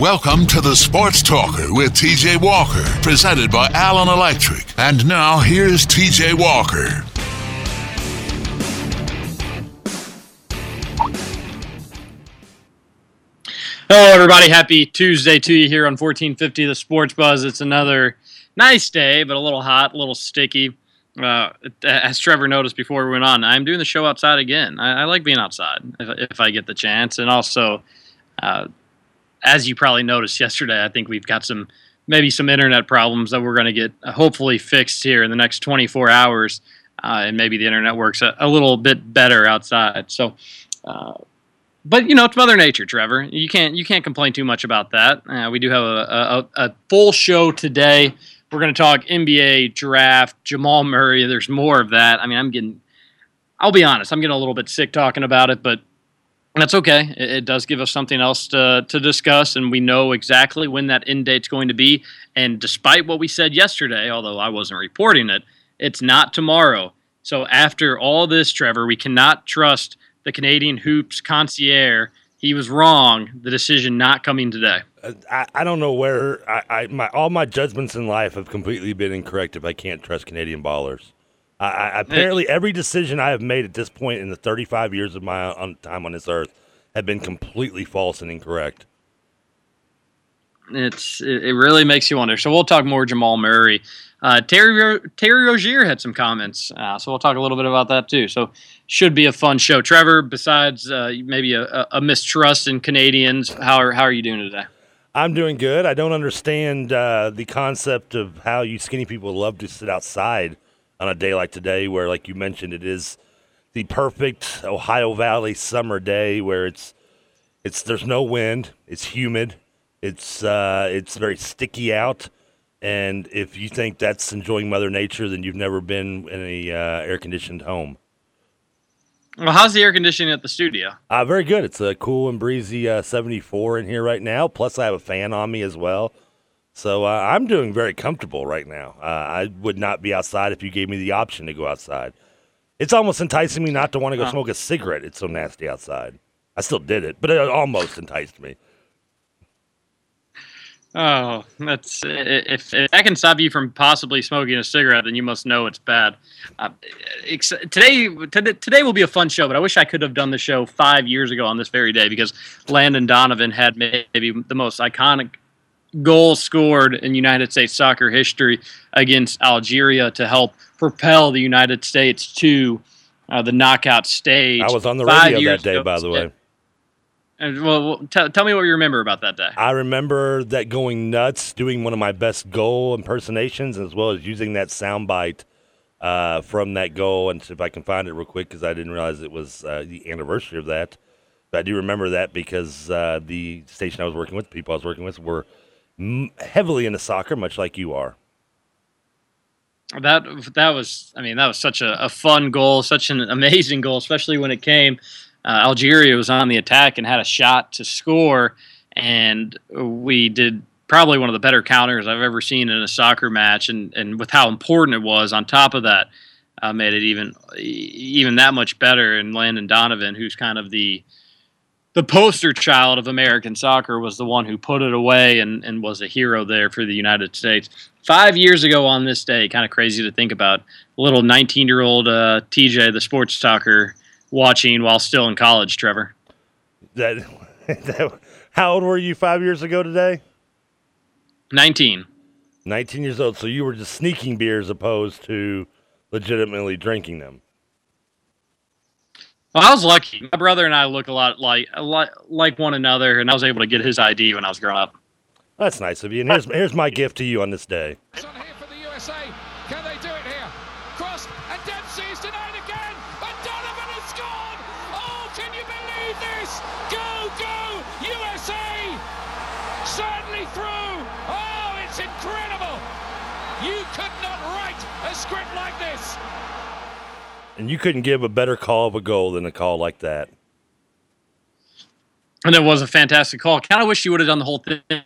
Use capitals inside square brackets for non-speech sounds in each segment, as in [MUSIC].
Welcome to the Sports Talker with TJ Walker, presented by Allen Electric. And now here's TJ Walker. Hello, everybody. Happy Tuesday to you here on 1450 The Sports Buzz. It's another nice day, but a little hot, a little sticky. Uh, as Trevor noticed before we went on, I'm doing the show outside again. I, I like being outside if, if, I get the chance. And also, uh, as you probably noticed yesterday, I think we've got some maybe some internet problems that we're going to get uh, hopefully fixed here in the next 24 hours, uh, and maybe the internet works a, a, little bit better outside. So, uh, but you know, it's Mother Nature, Trevor. You can't you can't complain too much about that. Uh, we do have a, a, a full show today. We're going to talk NBA draft, Jamal Murray. There's more of that. I mean, I'm getting. I'll be honest. I'm getting a little bit sick talking about it, but that's okay. It, it, does give us something else to, to discuss, and we know exactly when that end date's going to be. And despite what we said yesterday, although I wasn't reporting it, it's not tomorrow. So after all this, Trevor, we cannot trust the Canadian Hoops concierge. He was wrong. The decision not coming today. Uh, I, I don't know where I, I my all my judgments in life have completely been incorrect if I can't trust Canadian ballers. I, apparently, every decision I have made at this point in the 35 years of my on, time on this earth have been completely false and incorrect. It's it really makes you wonder. So we'll talk more Jamal Murray. Uh, Terry Terry Rozier had some comments, uh, so we'll talk a little bit about that too. So should be a fun show. Trevor, besides uh, maybe a, a, mistrust in Canadians, how are how are you doing today? I'm doing good. I don't understand uh, the concept of how you skinny people love to sit outside on a day like today, where, like you mentioned, it is the perfect Ohio Valley summer day where it's it's there's no wind, it's humid, it's uh, it's very sticky out, and if you think that's enjoying Mother Nature, then you've never been in a uh, air conditioned home. Well, how's the air conditioning at the studio? Uh, very good. It's a cool and breezy uh, 74 in here right now. Plus, I have a fan on me as well. So uh, I'm doing very comfortable right now. Uh, I would not be outside if you gave me the option to go outside. It's almost enticing me not to want to go smoke a cigarette. It's so nasty outside. I still did it, but it almost enticed me. Oh, that's if, if that can stop you from possibly smoking a cigarette, then you must know it's bad. Uh, today, today will be a fun show, but I wish I could have done the show five years ago on this very day because Landon Donovan had maybe the most iconic goal scored in United States soccer history against Algeria to help propel the United States to uh, the knockout stage. I was on the radio that day, by the way. And well, t- tell me what you remember about that day. I remember that going nuts, doing one of my best goal impersonations, as well as using that soundbite uh, from that goal. And if I can find it real quick, because I didn't realize it was uh, the anniversary of that. But I do remember that because uh, the station I was working with, the people I was working with, were heavily into soccer, much like you are. That that was, I mean, that was such a, a fun goal, such an amazing goal, especially when it came. Uh, Algeria was on the attack and had a shot to score, and we did probably one of the better counters I've ever seen in a soccer match, and and with how important it was. On top of that, uh, made it even even that much better. And Landon Donovan, who's kind of the the poster child of American soccer was the one who put it away and, and was a hero there for the United States. Five years ago on this day, kind of crazy to think about. Little 19 year old uh, TJ, the sports talker, watching while still in college, Trevor. That, [LAUGHS] that, how old were you five years ago today? 19. 19 years old. So you were just sneaking beers opposed to legitimately drinking them. Well, I was lucky. My brother and I look a lot like like one another, and I was able to get his ID when I was growing up. That's nice of you. And here's here's my gift to you on this day. And you couldn't give a better call of a goal than a call like that. And it was a fantastic call. Kind of wish you would have done the whole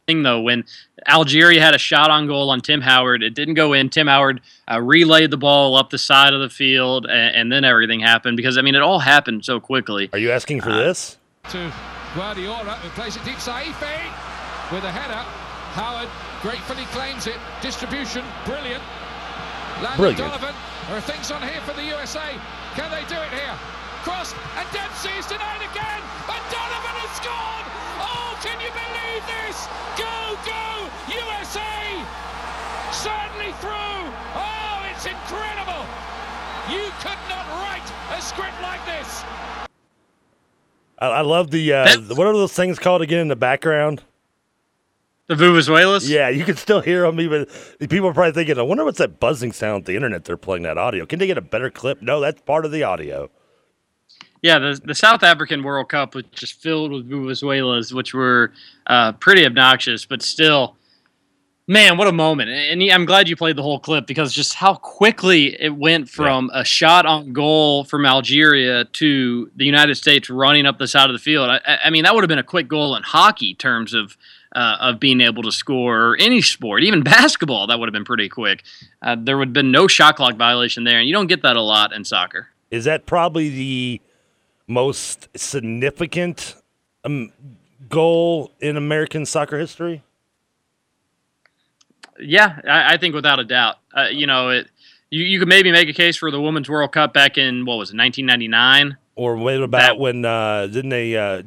thing though. When Algeria had a shot on goal on Tim Howard, it didn't go in. Tim Howard uh, relayed the ball up the side of the field, and, and, then everything happened because I mean it all happened so quickly. Are you asking for uh, this? To Guardiola, who plays it deep side. with a header. Howard gratefully claims it. Distribution, brilliant. Landon Brilliant. Donovan. There are things on here for the USA. Can they do it here? Cross and Dempsey is denied again. And Donovan has scored. Oh, can you believe this? Go, go, USA! Certainly through. Oh, it's incredible. You could not write a script like this. I, I love the, uh, the what are those things called again in the background? The Vuvuzelas? Yeah, you can still hear them. Even people are probably thinking, "I wonder what's that buzzing sound at the internet? They're playing that audio. Can they get a better clip?" No, that's part of the audio. Yeah, the, the South African World Cup was just filled with Vuvuzelas, which were uh, pretty obnoxious, but still, man, what a moment. And I'm glad you played the whole clip because just how quickly it went from a shot on goal from Algeria to the United States running up the side of the field. I- I mean, that would have been a quick goal in hockey terms of. Uh, of being able to score or any sport, even [LAUGHS] basketball, that would have been pretty quick. Uh, there would have been no shot clock violation there, and you don't get that a lot in soccer. Is that probably the most significant um, goal in American soccer history? Yeah, I, I think without a doubt. Uh, you know, it. You, you could maybe make a case for the Women's World Cup back in what was it, 1999? Or what about That- when uh, didn't they? Uh,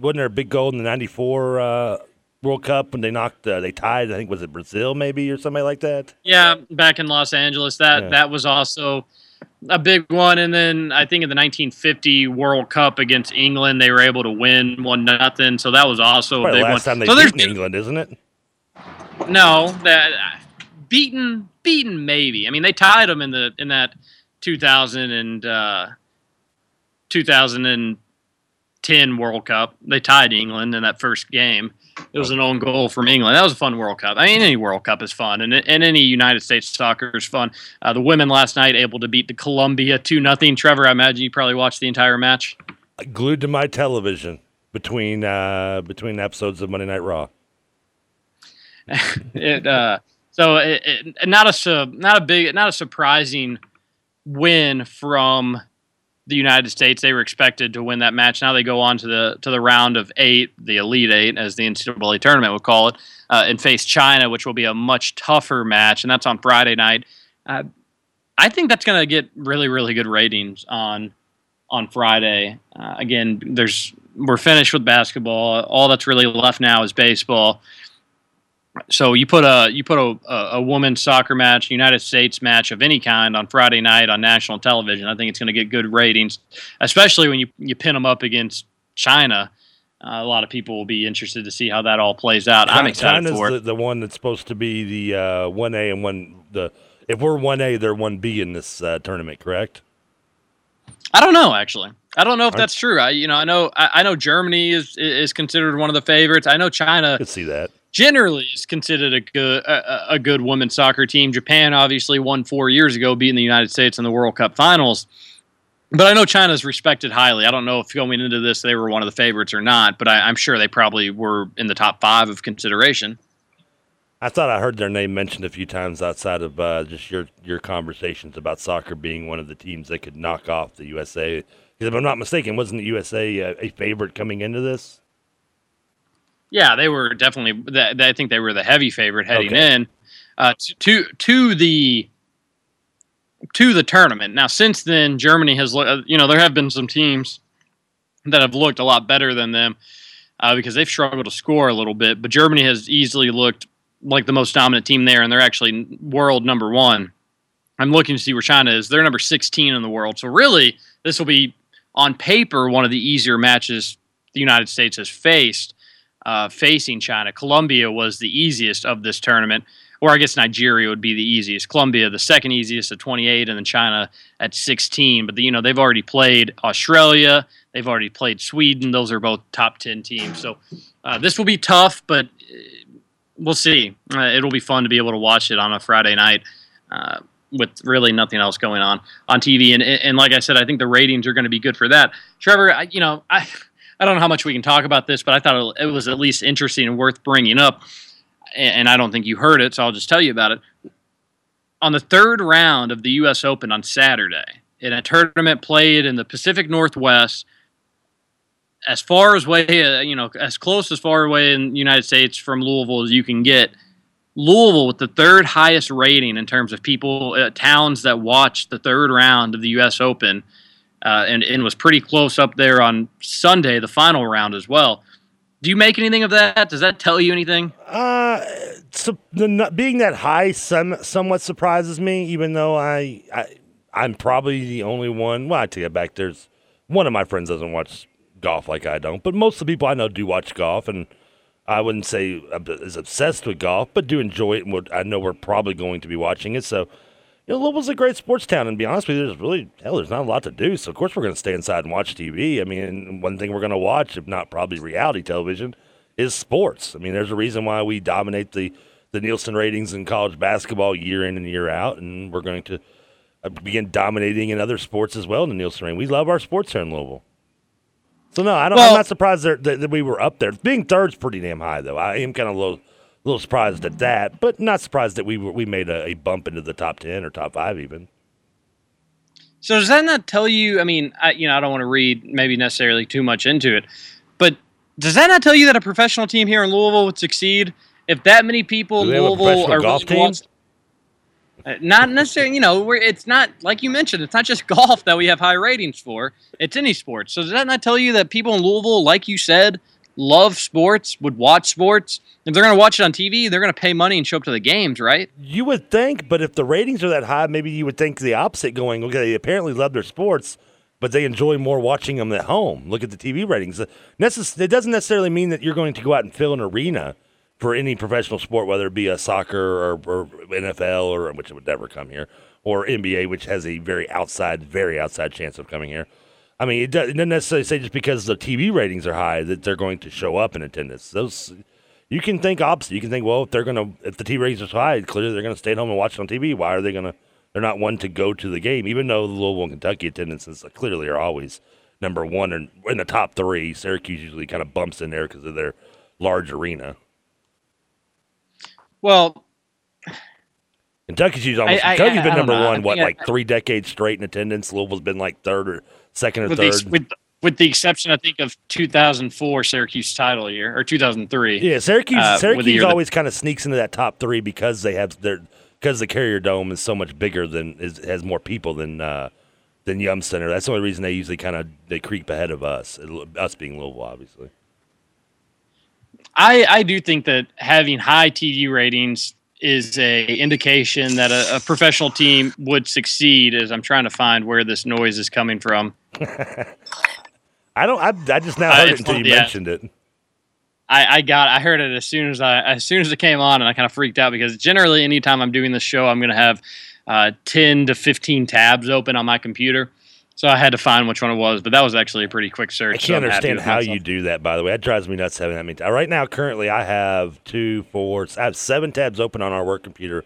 wasn't there a big goal in the '94 uh, World Cup when they knocked? Uh, they tied. I think was it Brazil maybe or somebody like that. Yeah, back in Los Angeles. That Yeah. that was also a big one. And then I think in the 1950 World Cup against England, they were able to win one nothing. So that was also a big last one. time they so beat England, isn't it? No, that beaten, beaten maybe. I mean, they tied them in the in that 2000 and uh, 2010 World Cup. They tied England in that first game. It was an own goal from England. That was a fun World Cup. I mean, any World Cup is fun, and, and any United States soccer is fun. Uh, the women last night able to beat the Colombia two nothing. Trevor, I imagine you probably watched the entire match. Glued to my television between uh, between episodes of Monday Night Raw. [LAUGHS] it uh, so it, it, not a not a big not a surprising win from the United States. They were expected to win that match. Now they go on to the to the round of eight, the Elite Eight, as the NCAA tournament would call it, uh, and face China, which will be a much tougher match, and that's on Friday night. Uh, I think that's going to get really really good ratings on on Friday. Uh, again, there's we're finished with basketball. All that's really left now is baseball so you put a you put a, a, women's soccer match, United States match of any kind on Friday night on national television. I think it's going to get good ratings, especially when you you pin them up against China. Uh, a lot of people will be interested to see how that all plays out. I'm excited China's for it. the, the one that's supposed to be the one A and one the. If we're one A, they're one B in this uh, tournament, correct? I don't know actually. I don't know if Aren't- that's true. I you know I know I, I know Germany is is considered one of the favorites. I know China I could see that. Generally is considered a good a, a good women's soccer team. Japan obviously won four years ago, beating the United States in the World Cup finals. But I know China's respected highly. I don't know if going into this they were one of the favorites or not, but I, I'm sure they probably were in the top five of consideration. I thought I heard their name mentioned a few times outside of uh, just your your conversations about soccer being one of the teams that could knock off the USA. Because if I'm not mistaken, wasn't the USA a, a favorite coming into this? Yeah, they were definitely. th- I think they were the heavy favorite heading Okay. in uh, to, to the to the tournament. Now, since then, Germany has. You know, there have been some teams that have looked a lot better than them uh, because they've struggled to score a little bit. But Germany has easily looked like the most dominant team there, and they're actually world number one. I'm looking to see where China is. They're number 16 in the world. So really, this will be on paper one of the easier matches the United States has faced uh, facing China. Colombia was the easiest of this tournament, or I guess Nigeria would be the easiest. Colombia, the second easiest at 28, and then China at 16. But you know they've already played Australia, they've already played Sweden. Those are both top 10 teams. So uh, this will be tough, but uh, we'll see. Uh, it'll be fun to be able to watch it on a Friday night. Uh, with really nothing else going on on TV, and and like I said, I think the ratings are going to be good for that. Trevor, I, you know, I I don't know how much we can talk about this, but I thought it was at least interesting and worth bringing up. And I don't think you heard it, so I'll just tell you about it. On the third round of the U.S. Open on Saturday, in a tournament played in the Pacific Northwest, as far as way, uh, you know, as close as far away in the United States from Louisville as you can get. Louisville with the third highest rating in terms of people, uh, towns that watched the third round of the U.S. Open, uh, and, and was pretty close up there on Sunday, the final round as well. Do you make anything of that? Does that tell you anything? Uh, so the, being that high some, somewhat surprises me, even though I, I I'm probably the only one. Well, I take it back. There's one of my friends doesn't watch golf like I don't, but most of the people I know do watch golf, and I wouldn't say is obsessed with golf, but do enjoy it. And I know we're probably going to be watching it. So, you know, Louisville's a great sports town, and to be honest with you, there's really hell, there's not a lot to do. So, of course, we're going to stay inside and watch TV. I mean, one thing we're going to watch, if not probably reality television, is sports. I mean, there's a reason why we dominate the the Nielsen ratings in college basketball year in and year out, and we're going to uh, begin dominating in other sports as well in the Nielsen rating. We love our sports here in Louisville. So no, I don't, well, I'm not surprised that, that, we were up there. Being third's pretty damn high, though. I am kind of a little, surprised at that, but not surprised that we were, we made a, a bump into the top ten or top five even. So does that not tell you? I mean, I, you know, I don't want to read maybe necessarily too much into it, but does that not tell you that a professional team here in Louisville would succeed if that many people in Louisville are golf team? Uh, not necessarily, you know, it's not like you mentioned. It's not just [LAUGHS] golf that we have high ratings for. It's any sport. So does that not tell you that people in Louisville, like you said, love sports, would watch sports? If they're going to watch it on TV, they're going to pay money and show up to the games, right? You would think, but if the ratings are that high, maybe you would think the opposite. Going, okay, they apparently love their sports, but they enjoy more watching them at home. Look at the TV ratings. Uh, it doesn't necessarily mean that you're going to go out and fill an arena for any professional sport, whether it be a soccer or, or NFL or which would never come here, or NBA, which has a very outside, very outside chance of coming here. I mean, it doesn't necessarily say just because the TV ratings are high that they're going to show up in attendance. Those you can think opposite. You can think, well, if they're gonna, if the TV ratings are high, clearly they're gonna stay at home and watch it on TV. Why are they gonna? They're not one to go to the game, even though the Louisville and Kentucky attendances clearly are always number one and in the top three. Syracuse usually kind of bumps in there because of their large arena. Well, Kentucky's almost I, I, Kentucky's been number one. What like three decades straight in attendance. Louisville's been like third or second or with third. The, with with the exception, I think, of 2004 Syracuse title year or 2003. Yeah, Syracuse. Uh, Syracuse always that, kind of sneaks into that top three because they have their because the Carrier Dome is so much bigger than is, has more people than uh, than Yum Center. That's the only reason they usually kind of they creep ahead of us. Us being Louisville, obviously. I, I do think that having high TV ratings is a indication that a, a, professional team would succeed. As I'm trying to find where this noise is coming from. [LAUGHS] I don't. I, I just now heard it until you yeah. mentioned it. I, I got. I heard it as soon as I as soon as it came on, and I kind of freaked out because generally, anytime I'm doing this show, I'm going to have uh, 10 to 15 tabs open on my computer. So I had to find which one it was, but that was actually a pretty quick search. I can't so understand how myself. you do that. By the way, that drives me nuts having that many. Tabs. Right now, currently, I have two, four, I have seven tabs open on our work computer,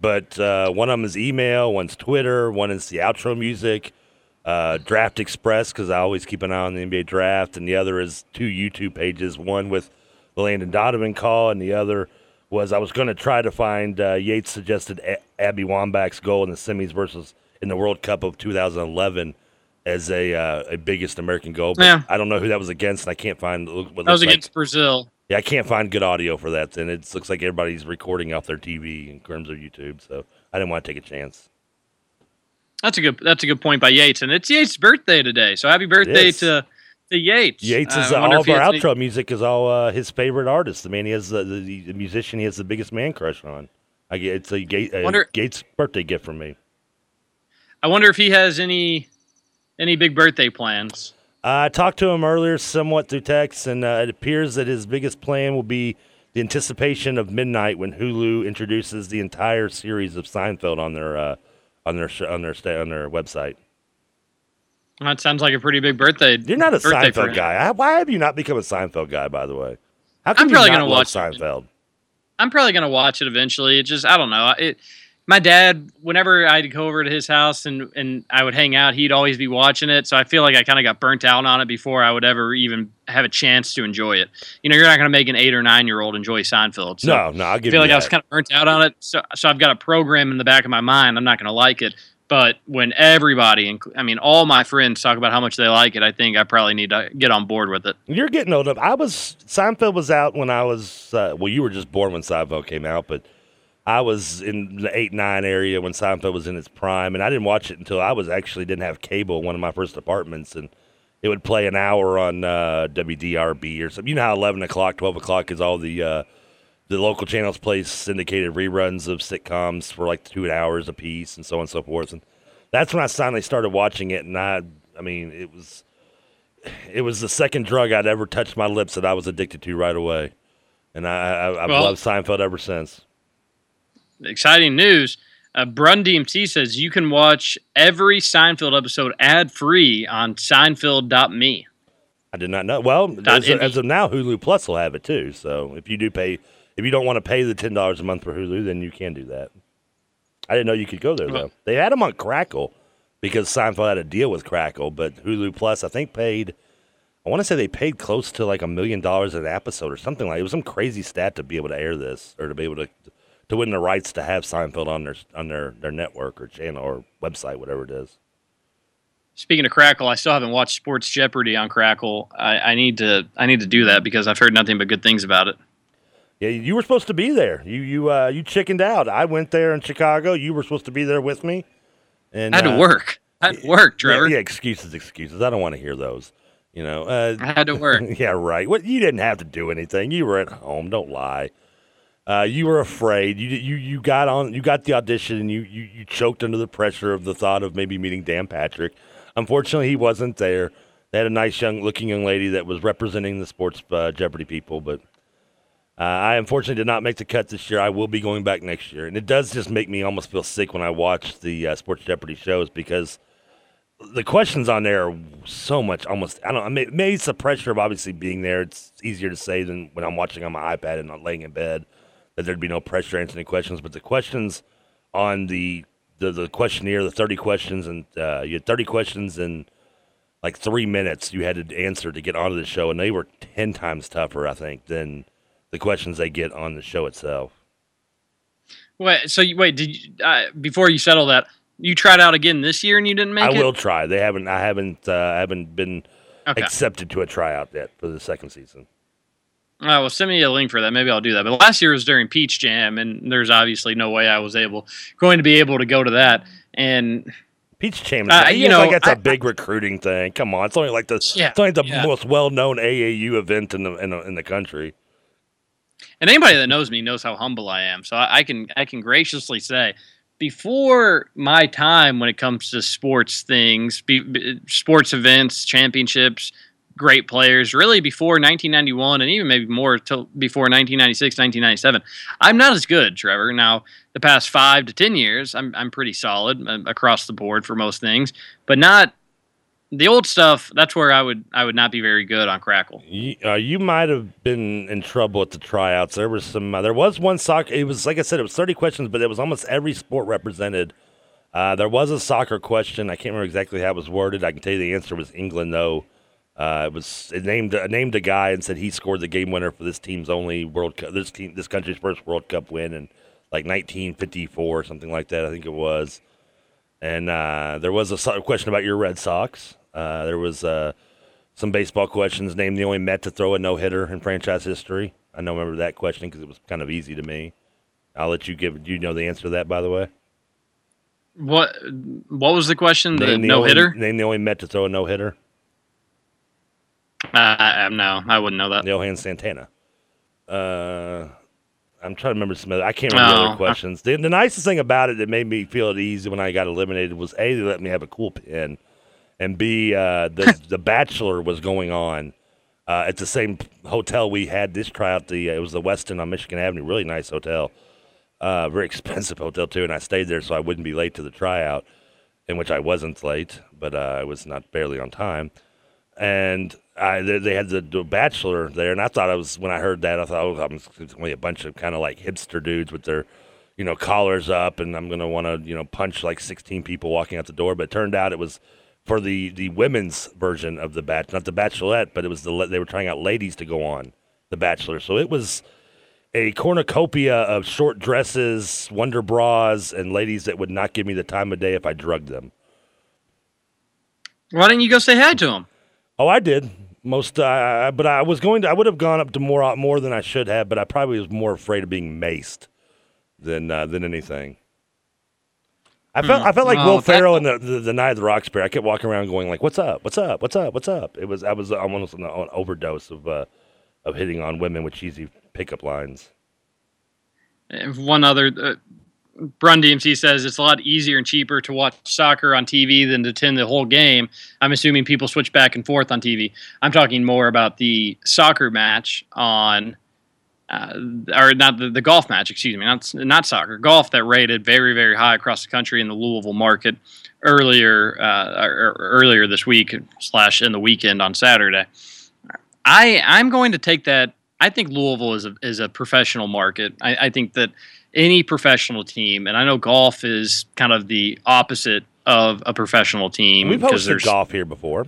but uh, one of them is email, one's Twitter, one is the outro music, uh, Draft Express because I always keep an eye on the NBA draft, and the other is two YouTube pages. One with the Landon Donovan call, and the other was I was going to try to find uh, Yates suggested a- Abby Wambach's goal in the semis versus in the World Cup of 2011 as a uh, a biggest American goal. But yeah. I don't know who that was against, and I can't find what that was against like. Brazil. Yeah, I can't find good audio for that, and it looks like everybody's recording off their TV in terms of YouTube. So I didn't want to take a chance. That's a good. That's a good point by Yates, and it's Yates' birthday today. So happy birthday to to Yates. Yates is uh, all of our outro any... music is all uh, his favorite artist. The man he has the, the, the, musician he has the biggest man crush on. I get it's a, a wonder... Gates birthday gift from me. I wonder if he has any any big birthday plans? I talked to him earlier, somewhat through text, and uh, it appears that his biggest plan will be the anticipation of midnight when Hulu introduces the entire series of Seinfeld on their uh, on their sh- on their sta- on their website. That sounds like a pretty big birthday. You're not a Seinfeld guy. Why have you not become a Seinfeld guy? By the way, how I'm probably going to watch Seinfeld? I'm probably going to watch it eventually. It just I don't know. It my dad, whenever I'd go over to his house and, and I would hang out, he'd always be watching it. So I feel like I kind of got burnt out on it before I would ever even have a chance to enjoy it. You know, you're not going to make an eight or nine year old enjoy Seinfeld. So no, no, I'll give I feel like that. I was kind of burnt out on it. So, so I've got a program in the back of my mind. I'm not going to like it. But when everybody, I mean, all my friends talk about how much they like it, I think I probably need to get on board with it. You're getting old enough. I was Seinfeld was out when I was uh, well. You were just born when Seinfeld came out, but I was in the eight nine area when Seinfeld was in its prime, and I didn't watch it until I was actually didn't have cable. in One of my first apartments, and it would play an hour on uh, WDRB or something. You know how eleven o'clock, twelve o'clock is all the uh, the local channels play syndicated reruns of sitcoms for like two hours a piece and so on and so forth. And that's when I finally started watching it. And I, I mean, it was, it was the second drug I'd ever touched my lips that I was addicted to right away. And I, I, have well, loved Seinfeld ever since. Exciting news. Uh, Brun DMC says you can watch every Seinfeld episode ad free on Seinfeld.me. I did not know. Well, as, as, of now, Hulu Plus will have it too. So if you do pay if you don't want to pay the ten dollars a month for Hulu, then you can do that. I didn't know you could go there though. They had them on Crackle because Seinfeld had a deal with Crackle, but Hulu Plus I think paid. I want to say they paid close to like a million dollars an episode or something like. It was some crazy stat to be able to air this or to be able to to win the rights to have Seinfeld on their on their their network or channel or website, whatever it is. Speaking of Crackle, I still haven't watched Sports Jeopardy on Crackle. I, I need to I need to do that because I've heard nothing but good things about it. Yeah, you were supposed to be there. You you uh, you chickened out. I went there in Chicago. You were supposed to be there with me. And I had to uh, work. I had to work, Trevor. Yeah, yeah, excuses, excuses. I don't want to hear those. You know, uh, I had to work. [LAUGHS] yeah, right. What you didn't have to do anything. You were at home. Don't lie. Uh, you were afraid. You you you got on. You got the audition, and you, you you choked under the pressure of the thought of maybe meeting Dan Patrick. Unfortunately, he wasn't there. They had a nice young looking young lady that was representing the sports uh, Jeopardy people, but uh, I unfortunately did not make the cut this year. I will be going back next year, and it does just make me almost feel sick when I watch the uh, Sports Jeopardy shows because the questions on there are so much. Almost, I don't. I mean, maybe it's the pressure of obviously being there. It's easier to say than when I'm watching on my iPad and not laying in bed that there'd be no pressure answering questions. But the questions on the the, the questionnaire, the 30 questions, and uh, you had 30 questions in like three minutes you had to answer to get onto the show, and they were 10 times tougher, I think, than the questions they get on the show itself. Wait, so you, wait, did you, uh, before you settle that, you tried out again this year and you didn't make I it? I will try. They haven't. I haven't. Uh, I haven't been okay. accepted to a tryout yet for the second season. Oh, well, send me a link for that. Maybe I'll do that. But last year was during Peach Jam, and there's obviously no way I was able going to be able to go to that. And Peach Jam, uh, you know, like that's a big recruiting thing. Come on, it's only like the yeah, it's only the yeah. most well known AAU event in the, in the in the country and anybody that knows me knows how humble I am. So I, I can I can graciously say, before my time when it comes to sports things, be, sports events, championships, great players, really before 1991 and even maybe more till before 1996, 1997, I'm not as good, Trevor. Now the past five to ten years, I'm I'm pretty solid uh, across the board for most things, but not the old stuff that's where i would i would not be very good on crackle. You, uh, you might have been in trouble at the tryouts. There was some uh, there was one soccer it was like i said it was 30 questions but it was almost every sport represented. Uh, there was a soccer question. I can't remember exactly how it was worded. I can tell you the answer was england though uh, it was it named uh, named a guy and said he scored the game winner for this team's only world cup this team this country's first world cup win in like 1954 or something like that i think it was and uh, there was a question about your Red Sox. Uh, there was uh, some baseball questions. Name the only Met to throw a no hitter in franchise history. I don't remember that question because it was kind of easy to me. I'll let you give. Do you know the answer to that, by the way? What What was the question? Name the, the no hitter. Name the only Met to throw a no hitter. Uh, no, I wouldn't know that. Johan Santana. Uh, I'm trying to remember some other. I can't remember the other questions. The, the, nicest thing about it that made me feel at ease when I got eliminated was a they let me have a cool pin, and b uh, the [LAUGHS] the Bachelor was going on uh, at the same hotel we had this tryout. The uh, it was the Westin on Michigan Avenue, really nice hotel, uh, very [LAUGHS] expensive hotel too. And I stayed there so I wouldn't be late to the tryout, in which I wasn't late, but uh, I was not barely on time and I, they, they had the, the, Bachelor there, and I thought I was when I heard that I thought oh, I'm only a bunch of kind of like hipster dudes with their, you know, collars up, and I'm gonna want to you know punch like 16 people walking out the door. But it turned out it was for the the women's version of the Bachelor, not the Bachelorette, but it was the they were trying out ladies to go on the Bachelor. So it was a cornucopia of short dresses, wonder bras, and ladies that would not give me the time of day if I drugged them. Why didn't you go say hi to them? Oh, I did most, uh, but I was going to. I would have gone up to more more than I should have, but I probably was more afraid of being maced than uh, than anything. I felt I felt like Well, Will that- Ferrell in the, the the Night of the Roxbury. I kept walking around going like, "What's up? What's up? What's up? What's up?" It was I was almost on an overdose of uh, of hitting on women with cheesy pickup lines. And One other, uh, Brun DMC says it's a lot easier and cheaper to watch soccer on TV than to attend the whole game. I'm assuming people switch back and forth on TV. I'm talking more about the soccer match on, uh, or not the, the golf match, excuse me, not not soccer, golf that rated very very high across the country in the Louisville market earlier uh, earlier this week slash in the weekend on Saturday. I I'm going to take that. I think Louisville is a is a professional market. I, I think that any professional team, and I know golf is kind of the opposite of a professional team We've hosted golf here before.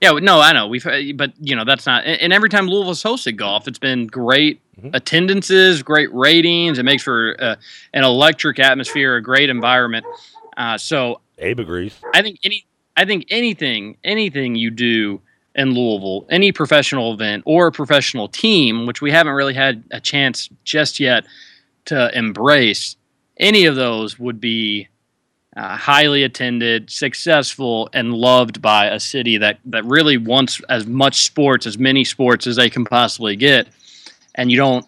yeah, no, I know we've, but you know that's not. And every time Louisville's hosted golf, it's been great Mhm. attendances, great ratings. It makes for uh, an electric atmosphere, a great environment. Uh, so Abe agrees. I think any I think anything anything you do in Louisville, any professional event or a professional team, which we haven't really had a chance just yet to embrace, any of those would be uh, highly attended, successful, and loved by a city that that really wants as much sports, as many sports as they can possibly get, and you don't.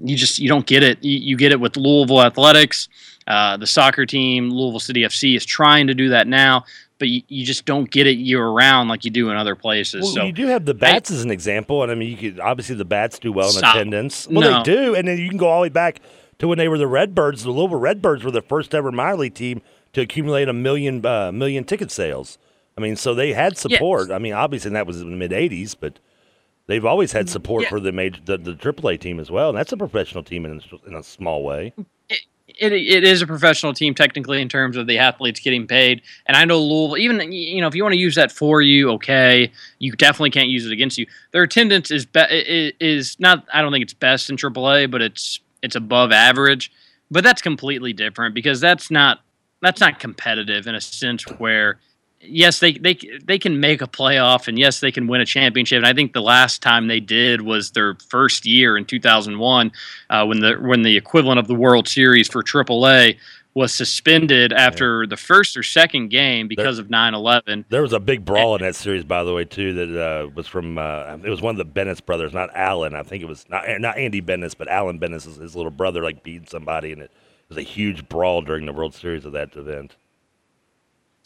You just you don't get it. You, you get it with Louisville athletics. Uh, the soccer team, Louisville City FC, is trying to do that now, but you, you just don't get it year round like you do in other places. Well, so you do have the bats as an example, and I mean, you could obviously the bats do well in Stop. attendance. Well, No. they do, and then you can go all the way back to when they were the Redbirds. The Louisville Redbirds were the first ever minor league team to accumulate a million uh, million ticket sales. I mean, so they had support. I mean, obviously, that was in the mid '80s, but they've always had support Yeah. for the major the, the AAA team as well, and that's a professional team in a, in a small way. It, it is a professional team technically in terms of the athletes getting paid. And I know Louisville, even you know, if you want to use that for you, okay, you definitely can't use it against you. Their attendance is be, is not. I don't think it's best in AAA, but it's it's above average. But that's completely different because that's not that's not competitive in a sense where. Yes, they, they they can make a playoff, and yes, they can win a championship. And I think the last time they did was their first year in 2001, uh, when the when the equivalent of the World Series for AAA was suspended after the first or second game because of 9/11. There was a big brawl in that series, by the way, too. That uh, was from uh, it was one of the Benes brothers, not Alan. I think it was not not Andy Benes, but Alan Benes, his, his little brother, like beat somebody, and it was a huge brawl during the World Series of that event.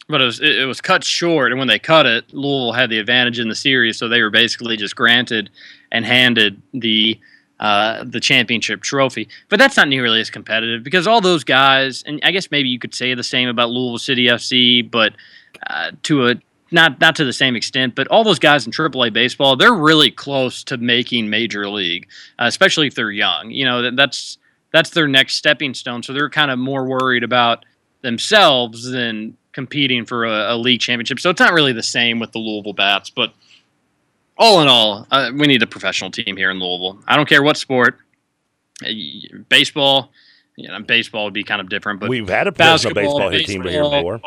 But it was it, it was cut short, and when they cut it, Louisville had the advantage in the series, so they were basically just granted and handed the uh, the championship trophy. But that's not nearly as competitive because all those guys, and I guess maybe you could say the same about Louisville City FC, but uh, to a not not to the same extent, but all those guys in AAA baseball, they're really close to making major league, uh, especially if they're young. You know, that, that's that's their next stepping stone. So they're kind of more worried about themselves than competing for a, a league championship. So it's not really the same with the Louisville Bats, but all in all, uh, we need a professional team here in Louisville. I don't care what sport, Uh, baseball. You know, baseball would be kind of different, but We've had a professional basketball, baseball hit team here before.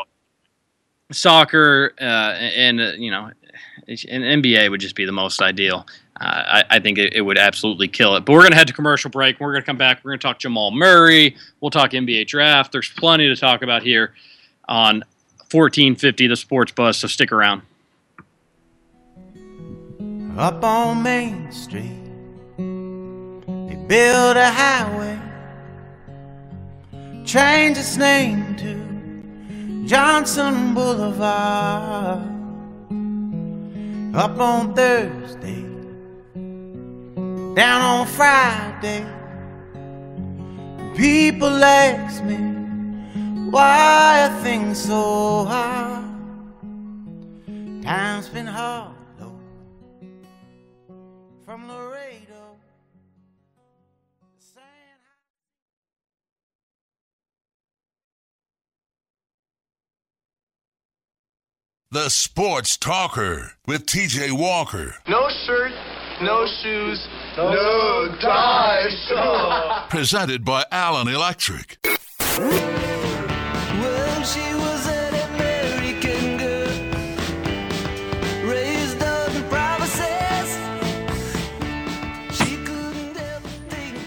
soccer uh, and uh, you know an NBA would just be the most ideal. Uh, I, I think it, it would absolutely kill it. But we're gonna head to commercial break. We're gonna come back. We're gonna talk Jamal Murray. We'll talk NBA draft. There's plenty to talk about here on 1450 the Sports Buzz So stick around. Up on Main Street, they built a highway, changed its name to Johnson Boulevard. Up on Thursday, down on Friday, people ask me why are things so hard. Time's been hard, Lord from Laredo. The Sports Talker with TJ Walker. No shirt, no shoes, no, no ties. Presented by Allen Electric.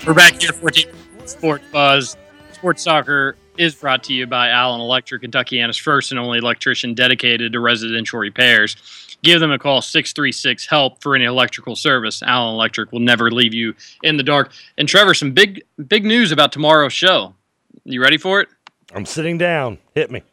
We're back here, 14 Sports Buzz. Sports Talker is brought to you by Allen Electric, Kentuckiana's first and only electrician dedicated to residential repairs. Give them a call, 636 HELP, for any electrical service. Allen Electric will never leave you in the dark. And Trevor, some big, big news about tomorrow's show. You ready for it? I'm sitting down. Hit me.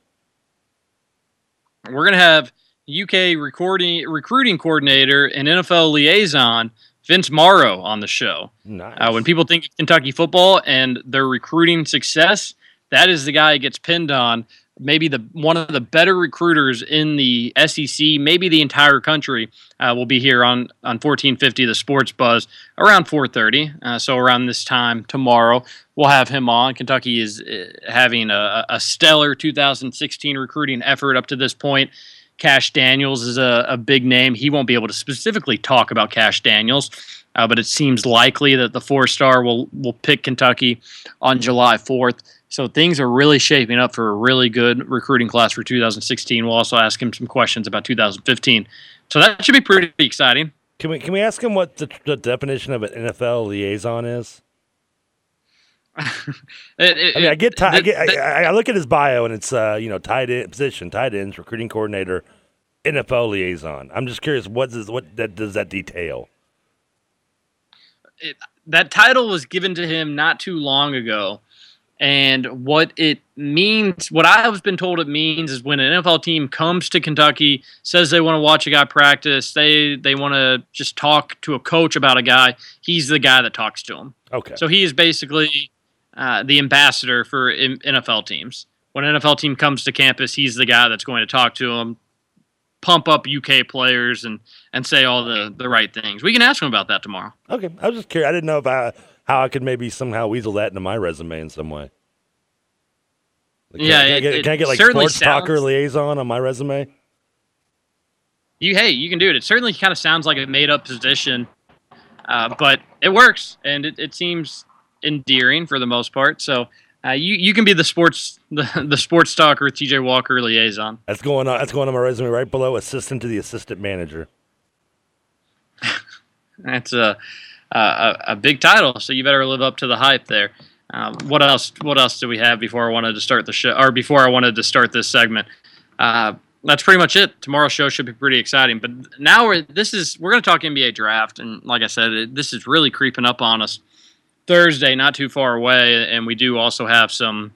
We're going to have UK recording, recruiting coordinator and NFL liaison Vince Marrow on the show. Nice. Uh, when people think of Kentucky football and their recruiting success, that is the guy who gets pinned on. Maybe the one of the better recruiters in the SEC, maybe the entire country, uh, will be here on on 1450 the Sports Buzz around 4:30. Uh, so around this time tomorrow, we'll have him on. Kentucky is uh, having a, a stellar 2016 recruiting effort up to this point. Kash Daniels is a, a big name. He won't be able to specifically talk about Kash Daniels, uh, but it seems likely that the four star will will pick Kentucky on July 4th. So things are really shaping up for a really good recruiting class for 2016. We'll also ask him some questions about 2015. So that should be pretty exciting. Can we can we ask him what the, the definition of an NFL liaison is? [LAUGHS] It- it- I mean, I get, ti- I, get I, I look at his bio and it's uh, you know tight end position, tight ends, recruiting coordinator, NFL liaison. I'm just curious, what does what that does that detail? that title was given to him not too long ago. And what it means, what I have been told it means, is when an NFL team comes to Kentucky, says they want to watch a guy practice, they they want to just talk to a coach about a guy. He's the guy that talks to him. Okay, So he is basically uh, the ambassador for in- NFL teams. When an NFL team comes to campus, he's the guy that's going to talk to them, pump up UK players, and and say all the the right things. We can ask him about that tomorrow. okay. I was just curious. I didn't know if I, how I could maybe somehow weasel that into my resume in some way. Like, can, Yeah, I- can, I get, it can I get like sports talker liaison on my resume? You hey, you can do it. It certainly kind of sounds like a made up position, uh, but it works and it, it seems endearing for the most part. So uh, you you can be the sports the, the sports talker TJ Walker liaison. That's going on. That's going on my resume right below assistant to the assistant manager. [LAUGHS] That's a a, a big title, so you better live up to the hype there. Um, what else? What else do we have before I wanted to start the show, or before I wanted to start this segment? Uh, that's pretty much it. Tomorrow's show should be pretty exciting. But now we're this is we're going to talk NBA draft, and like I said, it, this is really creeping up on us. Thursday, not too far away, and we do also have some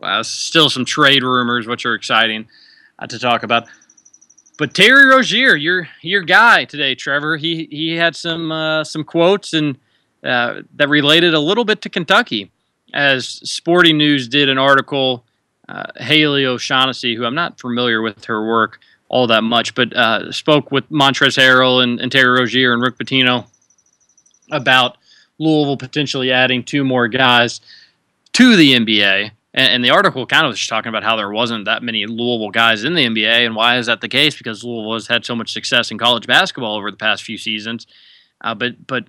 uh, still some trade rumors, which are exciting uh, to talk about. But Terry Rozier, your your guy today, Trevor. He he had some uh, some quotes and uh, that related a little bit to Kentucky, as Sporting News did an article. Uh, Haley O'Shaughnessy, who I'm not familiar with her work all that much, but uh, spoke with Montrezl Harrell and, and Terry Rozier and Rick Pitino about Louisville potentially adding two more guys to the NBA. And, and the article kind of was just talking about how there wasn't that many Louisville guys in the NBA, and why is that the case? Because Louisville has had so much success in college basketball over the past few seasons. Uh, but but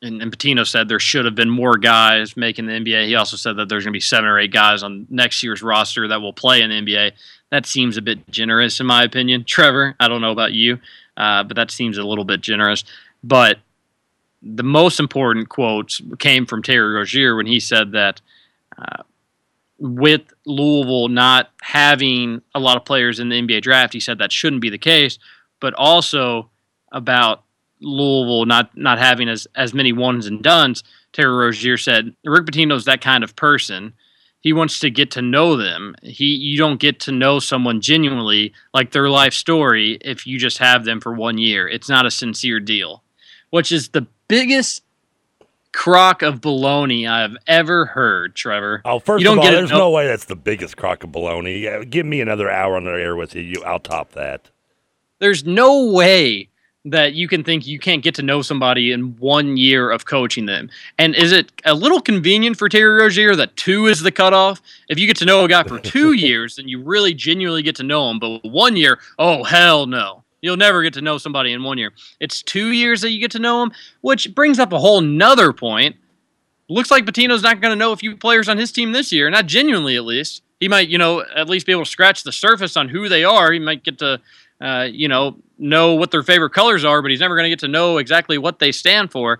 and, and Pitino said there should have been more guys making the NBA. He also said that there's going to be seven or eight guys on next year's roster that will play in the NBA. That seems a bit generous, in my opinion. Trevor, I don't know about you, uh, but that seems a little bit generous. But the most important quotes came from Terry Rozier when he said that uh, with Louisville not having a lot of players in the NBA draft, he said that shouldn't be the case, but also about Louisville not not having as as many ones and dones. Terry Rozier said Rick Pitino's that kind of person. He wants to get to know them. He you don't get to know someone genuinely like their life story if you just have them for one year. It's not a sincere deal, which is the biggest crock of baloney I've ever heard, Trevor. Oh, first You don't of all, get it, there's no- no way that's the biggest crock of baloney. Give me another hour on the air with you. you I'll top that. there's no way that you can think you can't get to know somebody in one year of coaching them. And is it a little convenient for Terry Rozier that two is the cutoff? If you get to know a guy for two [LAUGHS] years, then you really genuinely get to know him. But one year, oh hell no. You'll never get to know somebody in one year. It's two years that you get to know them, which brings up a whole nother point. Looks like Pitino's not going to know a few players on his team this year, not genuinely at least. He might, you know, at least be able to scratch the surface on who they are. He might get to, uh, you know, know what their favorite colors are, but he's never going to get to know exactly what they stand for.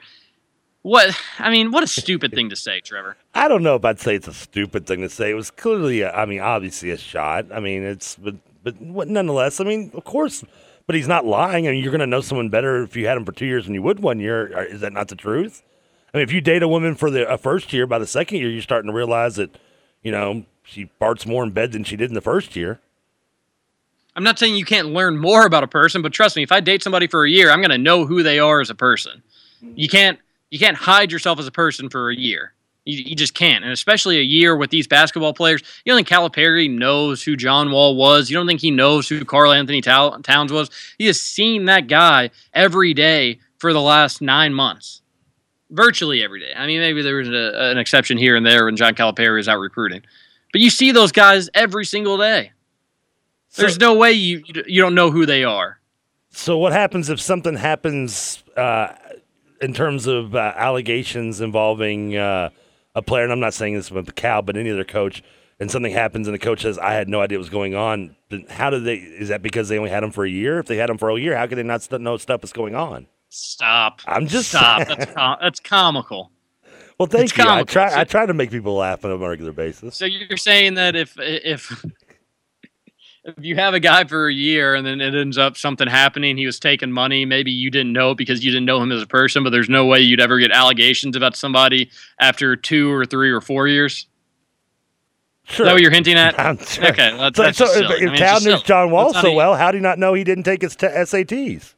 What I mean, what a stupid thing to say, Trevor. I don't know if I'd say it's a stupid thing to say. It was clearly, a, I mean, obviously a shot. I mean, it's but but nonetheless, I mean, of course, but he's not lying. I mean, you're going to know someone better if you had him for two years than you would one year. Is that not the truth? I mean, if you date a woman for the first year, by the second year, you're starting to realize that, you know, she farts more in bed than she did in the first year. I'm not saying you can't learn more about a person, but trust me, if I date somebody for a year, I'm going to know who they are as a person. You can't you can't hide yourself as a person for a year. You, you just can't, and especially a year with these basketball players. You don't think Calipari knows who John Wall was. You don't think he knows who Karl-Anthony Towns was. He has seen that guy every day for the last nine months, virtually every day. I mean, maybe there was a, an exception here and there when John Calipari was out recruiting, but you see those guys every single day. There's no way you you don't know who they are. So what happens if something happens uh, in terms of uh, allegations involving uh, a player, and I'm not saying this with Cal, but any other coach, and something happens and the coach says, I had no idea what was going on, then how do they, is that because they only had him for a year? If they had him for a year, how could they not know stuff is going on? Stop. I'm just Stop. [LAUGHS] That's, com- that's comical. Well, thank It's you. I try, So- I try to make people laugh on a regular basis. So you're saying that if if if you have a guy for a year and then it ends up something happening, he was taking money, maybe you didn't know because you didn't know him as a person, but there's no way you'd ever get allegations about somebody after two or three or four years. Sure. Is that what you're hinting at? Sure. Okay, that's, so, that's so if. I mean, Town just. John Wall so well, how do you not know he didn't take his t- SATs?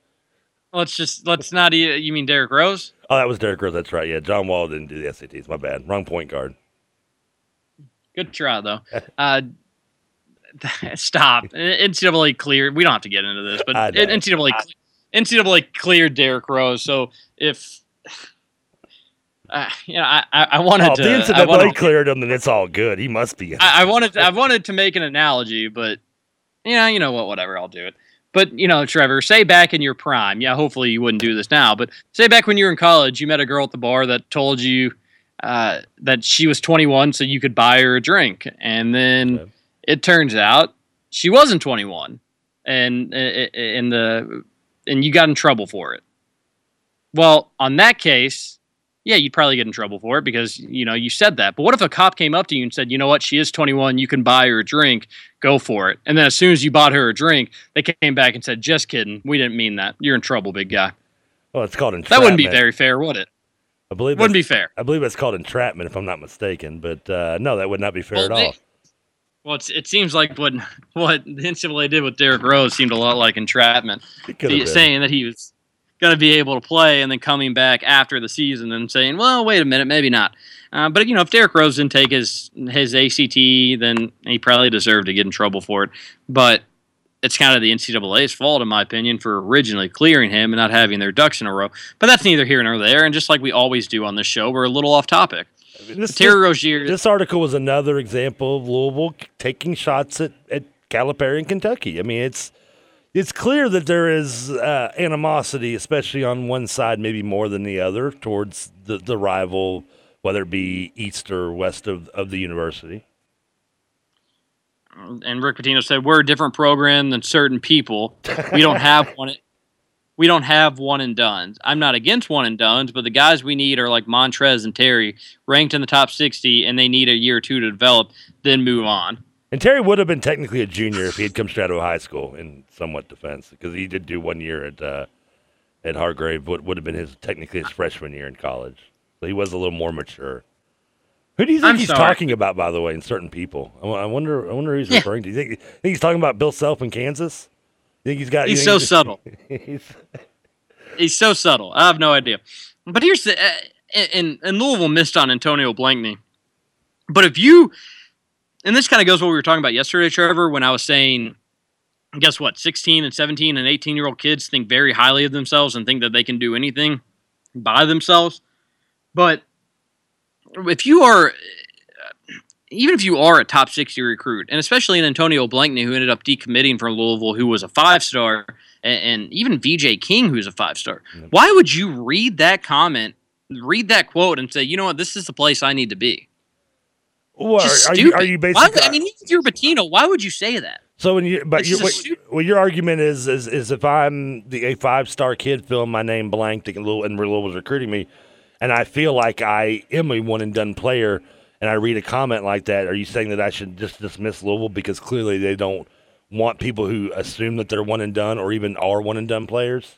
Let's just let's not. You mean Derrick Rose? Oh, that was Derrick Rose. That's right. Yeah, John Wall didn't do the SATs. My bad. Wrong point guard. Good try though. [LAUGHS] Uh, [LAUGHS] stop. NCAA cleared. We don't have to get into this, but know. NCAA NCAA cleared Derrick Rose. So if uh, you know, I I wanted Oh, if to. the NCAA wanted, cleared him, then it's all good. He must be. I, I wanted to, I wanted to make an analogy, but yeah, you know what? Whatever. I'll do it. But you know, Trevor, say back in your prime. Yeah, hopefully you wouldn't do this now. But say back when you were in college, you met a girl at the bar that told you uh, that she was 21, so you could buy her a drink, and then. It turns out she wasn't 21, and and the and you got in trouble for it. Well, on that case, yeah, you'd probably get in trouble for it because you know you said that. But what if a cop came up to you and said, "You know what? She is 21. You can buy her a drink. Go for it." And then as soon as you bought her a drink, they came back and said, "Just kidding. We didn't mean that. You're in trouble, big guy." Well, it's called entrapment. That wouldn't be very fair, would it? I believe Wouldn't be fair. I believe it's called entrapment, if I'm not mistaken. But uh, no, that would not be fair Well, at they- all. Well, it's, it seems like what [LAUGHS] what the NCAA did with Derrick Rose seemed a lot like entrapment. It could have been. saying that he was going to be able to play and then coming back after the season and saying, well, wait a minute, maybe not. Uh, but you know, if Derrick Rose didn't take his his ACT, then he probably deserved to get in trouble for it. But it's kind of the NCAA's fault, in my opinion, for originally clearing him and not having their ducks in a row. But that's neither here nor there. And just like we always do on this show, we're a little off topic. I mean, this, Terry this, Rozier, this article was another example of Louisville taking shots at, at Calipari in Kentucky. I mean, it's it's clear that there is uh, animosity, especially on one side, maybe more than the other, towards the, the rival, whether it be east or west of, of the university. and Rick Pitino said we're a different program than certain people. We don't have one. We don't have one and dones. I'm not against one and dones, but the guys we need are like Montrezl and Terry, ranked in the top 60, and they need a year or two to develop, then move on. And Terry would have been technically a junior if he had come straight out of high school in somewhat defense, because he did do one year at uh, at Hargrave. What would have been his technically his freshman year in college, so he was a little more mature. Who do you think I'm he's sorry. talking about, by the way, in certain people? I, wonder. I wonder who he's Yeah. referring to. You think, you think he's talking about Bill Self in Kansas? Think he's got? He's so subtle. [LAUGHS] he's- He's so subtle. I have no idea. But here's the uh, and and Louisville missed on Antonio Blakeney. But if you and this kind of goes what we were talking about yesterday, Trevor, when I was saying, guess what, 16 and 17 and 18 year old kids think very highly of themselves and think that they can do anything by themselves. But if you are even if you are a top 60 recruit, and especially an Antonio Blakeney who ended up decommitting from Louisville, who was a five star and, and even VJ King, who's a five star. Why would you read that comment, read that quote, and say, you know what, this is the place I need to be? Well, Just are, you, stupid. are you Why basically? would- I mean, if you're Pitino, why would you say that? So when you, but you, a what, well, your argument is, is, is if I'm the a five star kid filling my name blank, thinking Louisville and Louisville was recruiting me, and I feel like I am a one and done player, and I read a comment like that, are you saying that I should just dismiss Louisville because clearly they don't want people who assume that they're one and done or even are one and done players?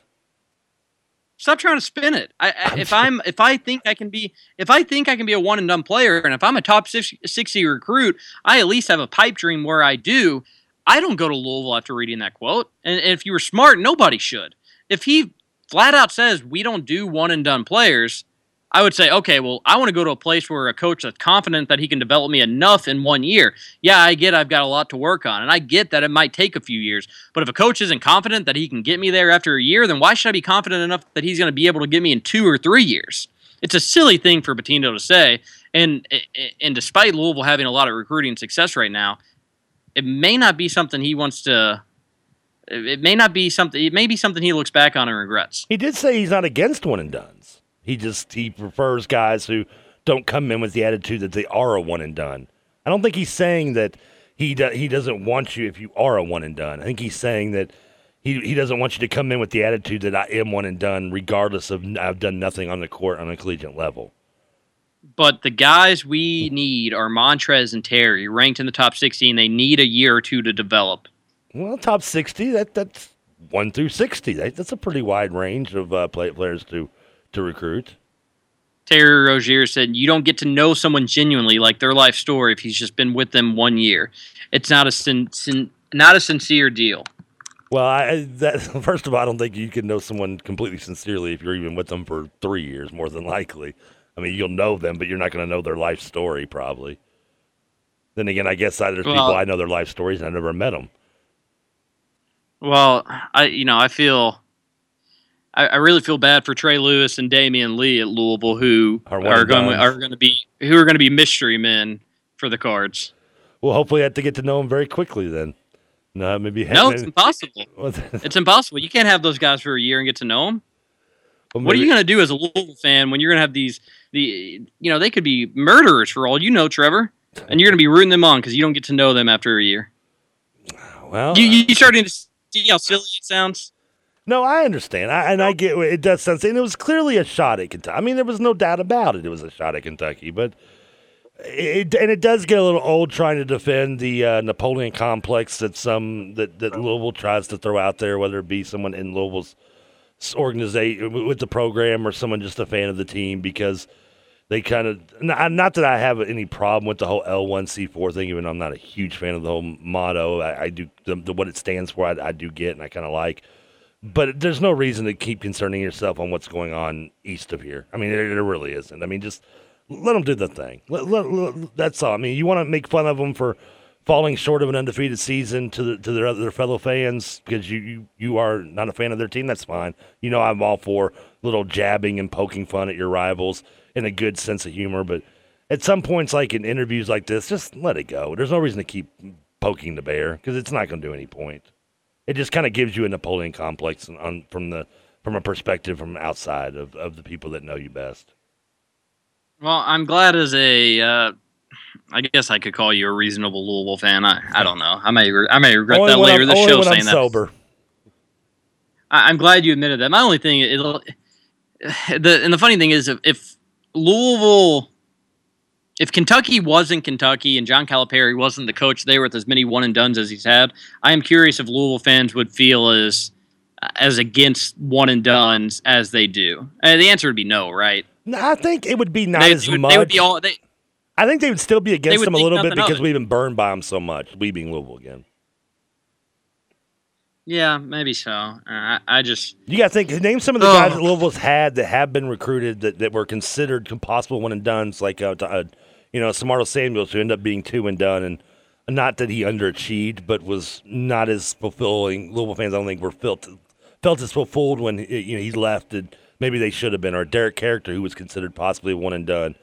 Stop trying to spin it. I, I, if I'm if I think I can be if I think I can be a one and done player, and if I'm a top 60 recruit, I at least have a pipe dream where I do. I don't go to Louisville after reading that quote. And if you were smart, nobody should. If he flat out says we don't do one and done players, I would say, okay, well, I want to go to a place where a coach that's confident that he can develop me enough in one year. Yeah, I get I've got a lot to work on, and I get that it might take a few years. But if a coach isn't confident that he can get me there after a year, then why should I be confident enough that he's going to be able to get me in two or three years? It's a silly thing for Pitino to say, and and despite Louisville having a lot of recruiting success right now, it may not be something he wants to. It may not be something. It may be something he looks back on and regrets. He did say he's not against one and dones. He just he prefers guys who don't come in with the attitude that they are a one and done. I don't think he's saying that he do, he doesn't want you if you are a one and done. I think he's saying that he he doesn't want you to come in with the attitude that I am one and done, regardless of I've done nothing on the court on a collegiate level. But the guys we need are Montrezl and Terry, ranked in the top 16. They need a year or two to develop. Well, top sixty that that's one through sixty. That, that's a pretty wide range of uh, play, players to to recruit. Terry Rozier said, "You don't get to know someone genuinely, like their life story, if he's just been with them one year. It's not a sin, sin, not a sincere deal." Well, I that [LAUGHS] first of all, I don't think you can know someone completely sincerely if you're even with them for three years. More than likely, I mean, you'll know them, but you're not going to know their life story probably. Then again, I guess there's people I know their life stories and I never met them. Well, I you know I feel. I, I really feel bad for Trey Lewis and Damion Lee at Louisville, who Are are going are going to be who are going to be mystery men for the Cards. Well, hopefully, I have to get to know them very quickly. Then, no, maybe No, [LAUGHS] it's impossible. It's impossible. You can't have those guys for a year and get to know them. What are you going to do as a Louisville fan when you're going to have these the you know they could be murderers for all you know, Trevor, and you're going to be rooting them on because you don't get to know them after a year. Well, You you uh, starting to see how silly it sounds? No, I understand, I, and I get it does sense, and it was clearly a shot at Kentucky. I mean, there was no doubt about it; it was a shot at Kentucky. But it and it does get a little old trying to defend the uh, Napoleon complex that some that that Louisville tries to throw out there, whether it be someone in Louisville's organization with the program or someone just a fan of the team, because they kind of not, not that I have any problem with the whole L one C four thing, even though I'm not a huge fan of the whole motto. I, I do the, the what it stands for. I, I do get, and I kind of like but there's no reason to keep concerning yourself on what's going on east of here. I mean, there, there really isn't. I mean, just let them do the thing. Let, let- let- that's all. I mean, you want to make fun of them for falling short of an undefeated season to the, to their other fellow fans because you, you you are not a fan of their team. That's fine. You know, I'm all for little jabbing and poking fun at your rivals in a good sense of humor, but at some points, like in interviews like this, just let it go. There's no reason to keep poking the bear because it's not going to do any point it just kind of gives you a Napoleon complex on, on from the from a perspective from outside of, of the people that know you best. Well, I'm glad as a. Uh, I guess I could call you a reasonable Louisville fan. I, I don't know. I may re- I may regret only that later I'm, this show saying I'm that. sober. I, I'm glad you admitted that. My only thing, it'll, [SIGHS] the and the funny thing is, if, if Louisville, if Kentucky wasn't Kentucky and John Calipari wasn't the coach there with as many one and dones as he's had, I am curious if Louisville fans would feel as as against one and dones as they do. Uh, the answer would be no, right? No, I think it would be not They, as would, much. they would be all. They, I think they would still be against them a little bit because we've been burned by them so much. We being Louisville again. yeah, maybe so. Uh, I, I just You got to think. Name some of the Oh. guys that Louisville's had that have been recruited that, that were considered possible one and dones, like uh, uh, you know Samardo Samuels, who ended up being two and done, and not that he underachieved, but was not as fulfilling. Louisville fans, I don't think, were felt felt as fulfilled when you know he left. And maybe they should have been. Or Derrick Caracter, who was considered possibly one and done.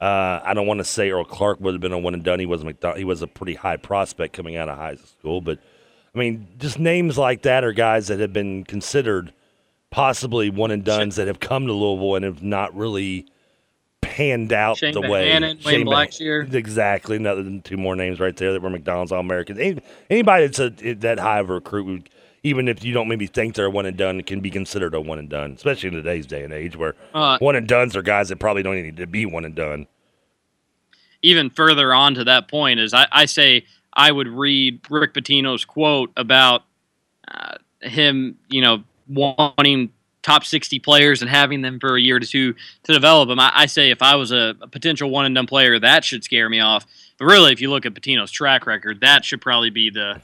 Uh, I don't want to say Earl Clark would have been a one and done. He was McDon- he was a pretty high prospect coming out of high school, but I mean, just names like that are guys that have been considered possibly one and dones that have come to Louisville and have not really panned out Shane the way. Wayne Shane Bohannon- Blackshear. Exactly. Another than two more names right there that were McDonald's All Americans. Any, anybody that's a, that high of a recruit, would, even if you don't maybe think they're a one and done, can be considered a one and done, especially in today's day and age where Uh, one and dones are guys that probably don't need to be one and done. even further on to that point is I, I say I would read Rick Pitino's quote about uh, him, you know, wanting top 60 players and having them for a year to two to develop them. I, I say if I was a, a potential one and done player, that should scare me off. But really, if you look at Pitino's track record, that should probably be the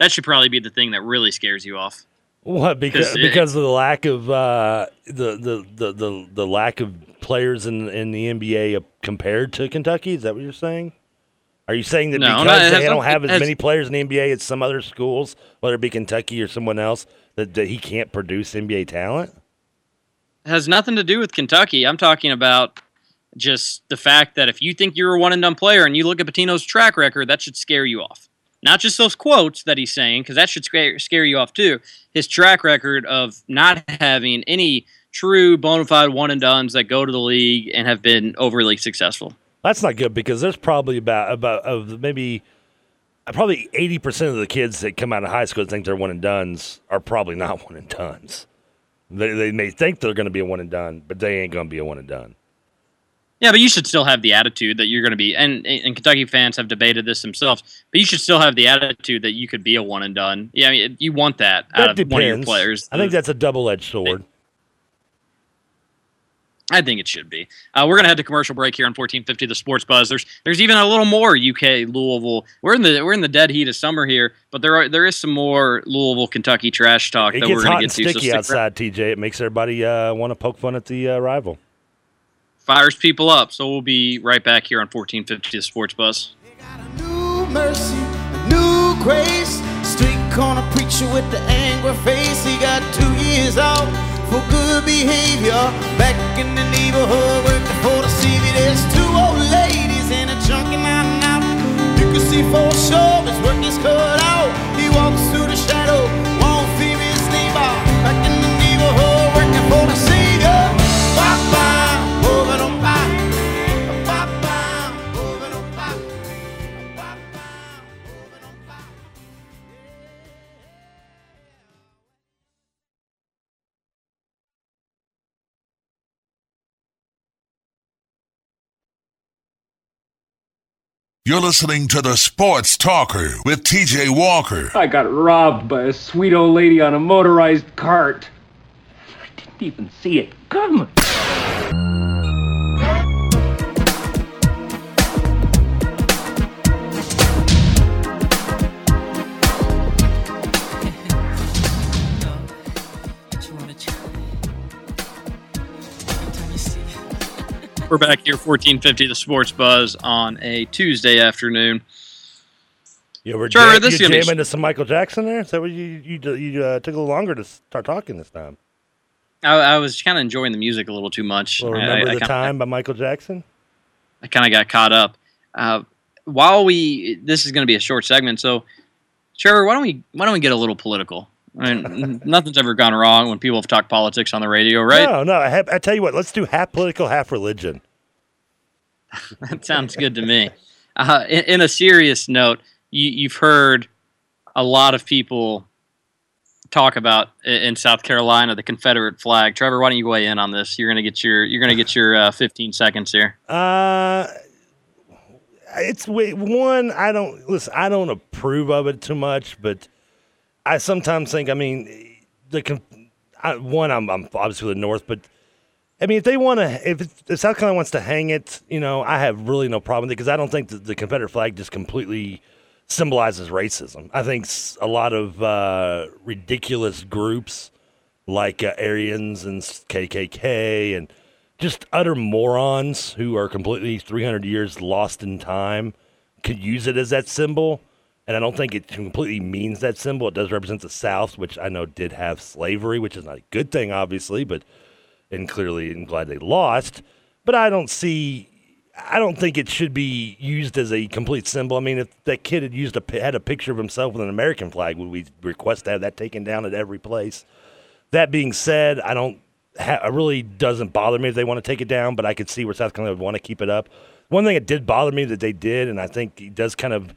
that should probably be the thing that really scares you off. What because it- because of the lack of uh, the, the, the the the lack of players in in the NBA compared to Kentucky? Is that what you're saying? Are you saying that No, no, because has they don't have as has- many players in the NBA as some other schools, whether it be Kentucky or someone else, that, that he can't produce NBA talent? Has nothing to do with Kentucky. I'm talking about just the fact that if you think you're a one and done player and you look at Pitino's track record, that should scare you off. Not just those quotes that he's saying, because that should scare, scare you off too. His track record of not having any true bona fide one and dones that go to the league and have been overly successful. That's not good because there's probably about about of maybe probably eighty percent of the kids that come out of high school and think they're one and dones are probably not one and dones. They they may think they're going to be a one and done, but they ain't going to be a one and done. Yeah, but you should still have the attitude that you're going to be, and, and Kentucky fans have debated this themselves. But you should still have the attitude that you could be a one and done. Yeah, I mean, you want that, That out of one of your players. I think that's a double edged sword. I think it should be. Uh, we're gonna head to commercial break here on 1450 The Sports Buzz. There's there's even a little more UK Louisville. We're in the we're in the dead heat of summer here, but there are there is some more Louisville Kentucky trash talk It that we're gonna hot get and to. So sticky stick outside, TJ. It makes everybody uh, want to poke fun at the uh, rival. fires people up. So we'll be right back here on 1450 The Sports Buzz. New mercy, a new grace. Street corner preacher with the angry face. He got two years out for good behavior. Back in the neighborhood, working for the CV. There's two old ladies and a junkie and out. You can see for sure his work is cut out. He walks through the shadow, won't fear his neighbor. Back in the neighborhood, working for the Savior. You're listening to the Sports Talker with TJ Walker. I got robbed by a sweet old lady on a motorized cart. I didn't even see it coming. We're back here 1450 The Sports Buzz on a Tuesday afternoon. You were Trevor, jam- this you gonna into some Michael Jackson there? Is that what you you you uh, took a little longer to start talking this time? I, I was kind of enjoying the music a little too much. Well, I- remember I the kinda- time by Michael Jackson? I kind of got caught up. Uh, while we, this is going to be a short segment, so Trevor, why don't we why don't we get a little political? I mean, [LAUGHS] nothing's ever gone wrong when people have talked politics on the radio, right? No, no. I, have, I tell you what. Let's do half political, half religion. [LAUGHS] That sounds good to me. Uh, in, in a serious note, you, you've heard a lot of people talk about in South Carolina the Confederate flag. Trevor, why don't you weigh in on this? You're gonna get your you're gonna get your uh, 15 seconds here. Uh it's one. I don't listen. I don't approve of it too much, but I sometimes think. I mean, the I, one. I'm, I'm obviously the North, but I mean, if they want to, if, if South Carolina wants to hang it, you know, I have really no problem with it because I don't think that the Confederate flag just completely symbolizes racism. I think a lot of uh, ridiculous groups like uh, Aryans and KKK and just utter morons who are completely 300 years lost in time could use it as that symbol. And I don't think it completely means that symbol. It does represent the South, which I know did have slavery, which is not a good thing, obviously, but and clearly I'm glad they lost. But I don't see I don't think it should be used as a complete symbol. I mean, if that kid had used a had a picture of himself with an American flag, would we request to have that taken down at every place? That being said, I don't. It really doesn't bother me if they want to take it down, but I could see where South Carolina would want to keep it up. One thing that did bother me that they did, and I think it does kind of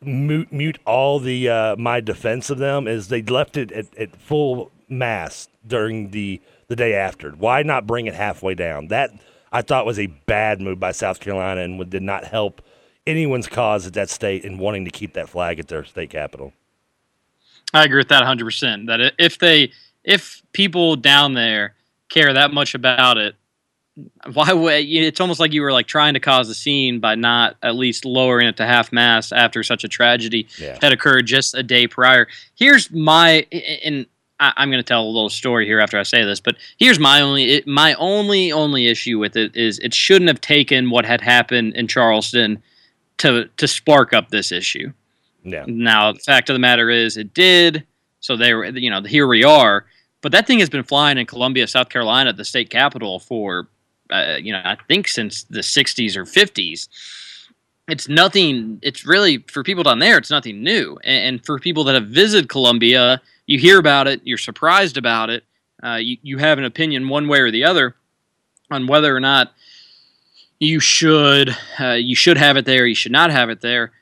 mute, mute all the uh, my defense of them, is they left it at, at full mast during the the day after. Why not bring it halfway down? That I thought was a bad move by South Carolina and did not help anyone's cause at that state in wanting to keep that flag at their state capital. I agree with that 100%. That if they if people down there care that much about it, why would it's almost like you were like trying to cause a scene by not at least lowering it to half mast after such a tragedy Yeah. had occurred just a day prior. Here's my and I, I'm going to tell a little story here after I say this, but here's my only it, my only only issue with it is it shouldn't have taken what had happened in Charleston to to spark up this issue. Yeah. Now, the fact of the matter is, it did. So they were, you know, here we are. But that thing has been flying in Columbia, South Carolina, the state capital, for, uh, you know, I think since the 60s or 50s. It's nothing, it's really, for people down there, it's nothing new. And, and for people that have visited Columbia, you hear about it, you're surprised about it, uh, you, you have an opinion one way or the other on whether or not you should uh, you should have it there, you should not have it there.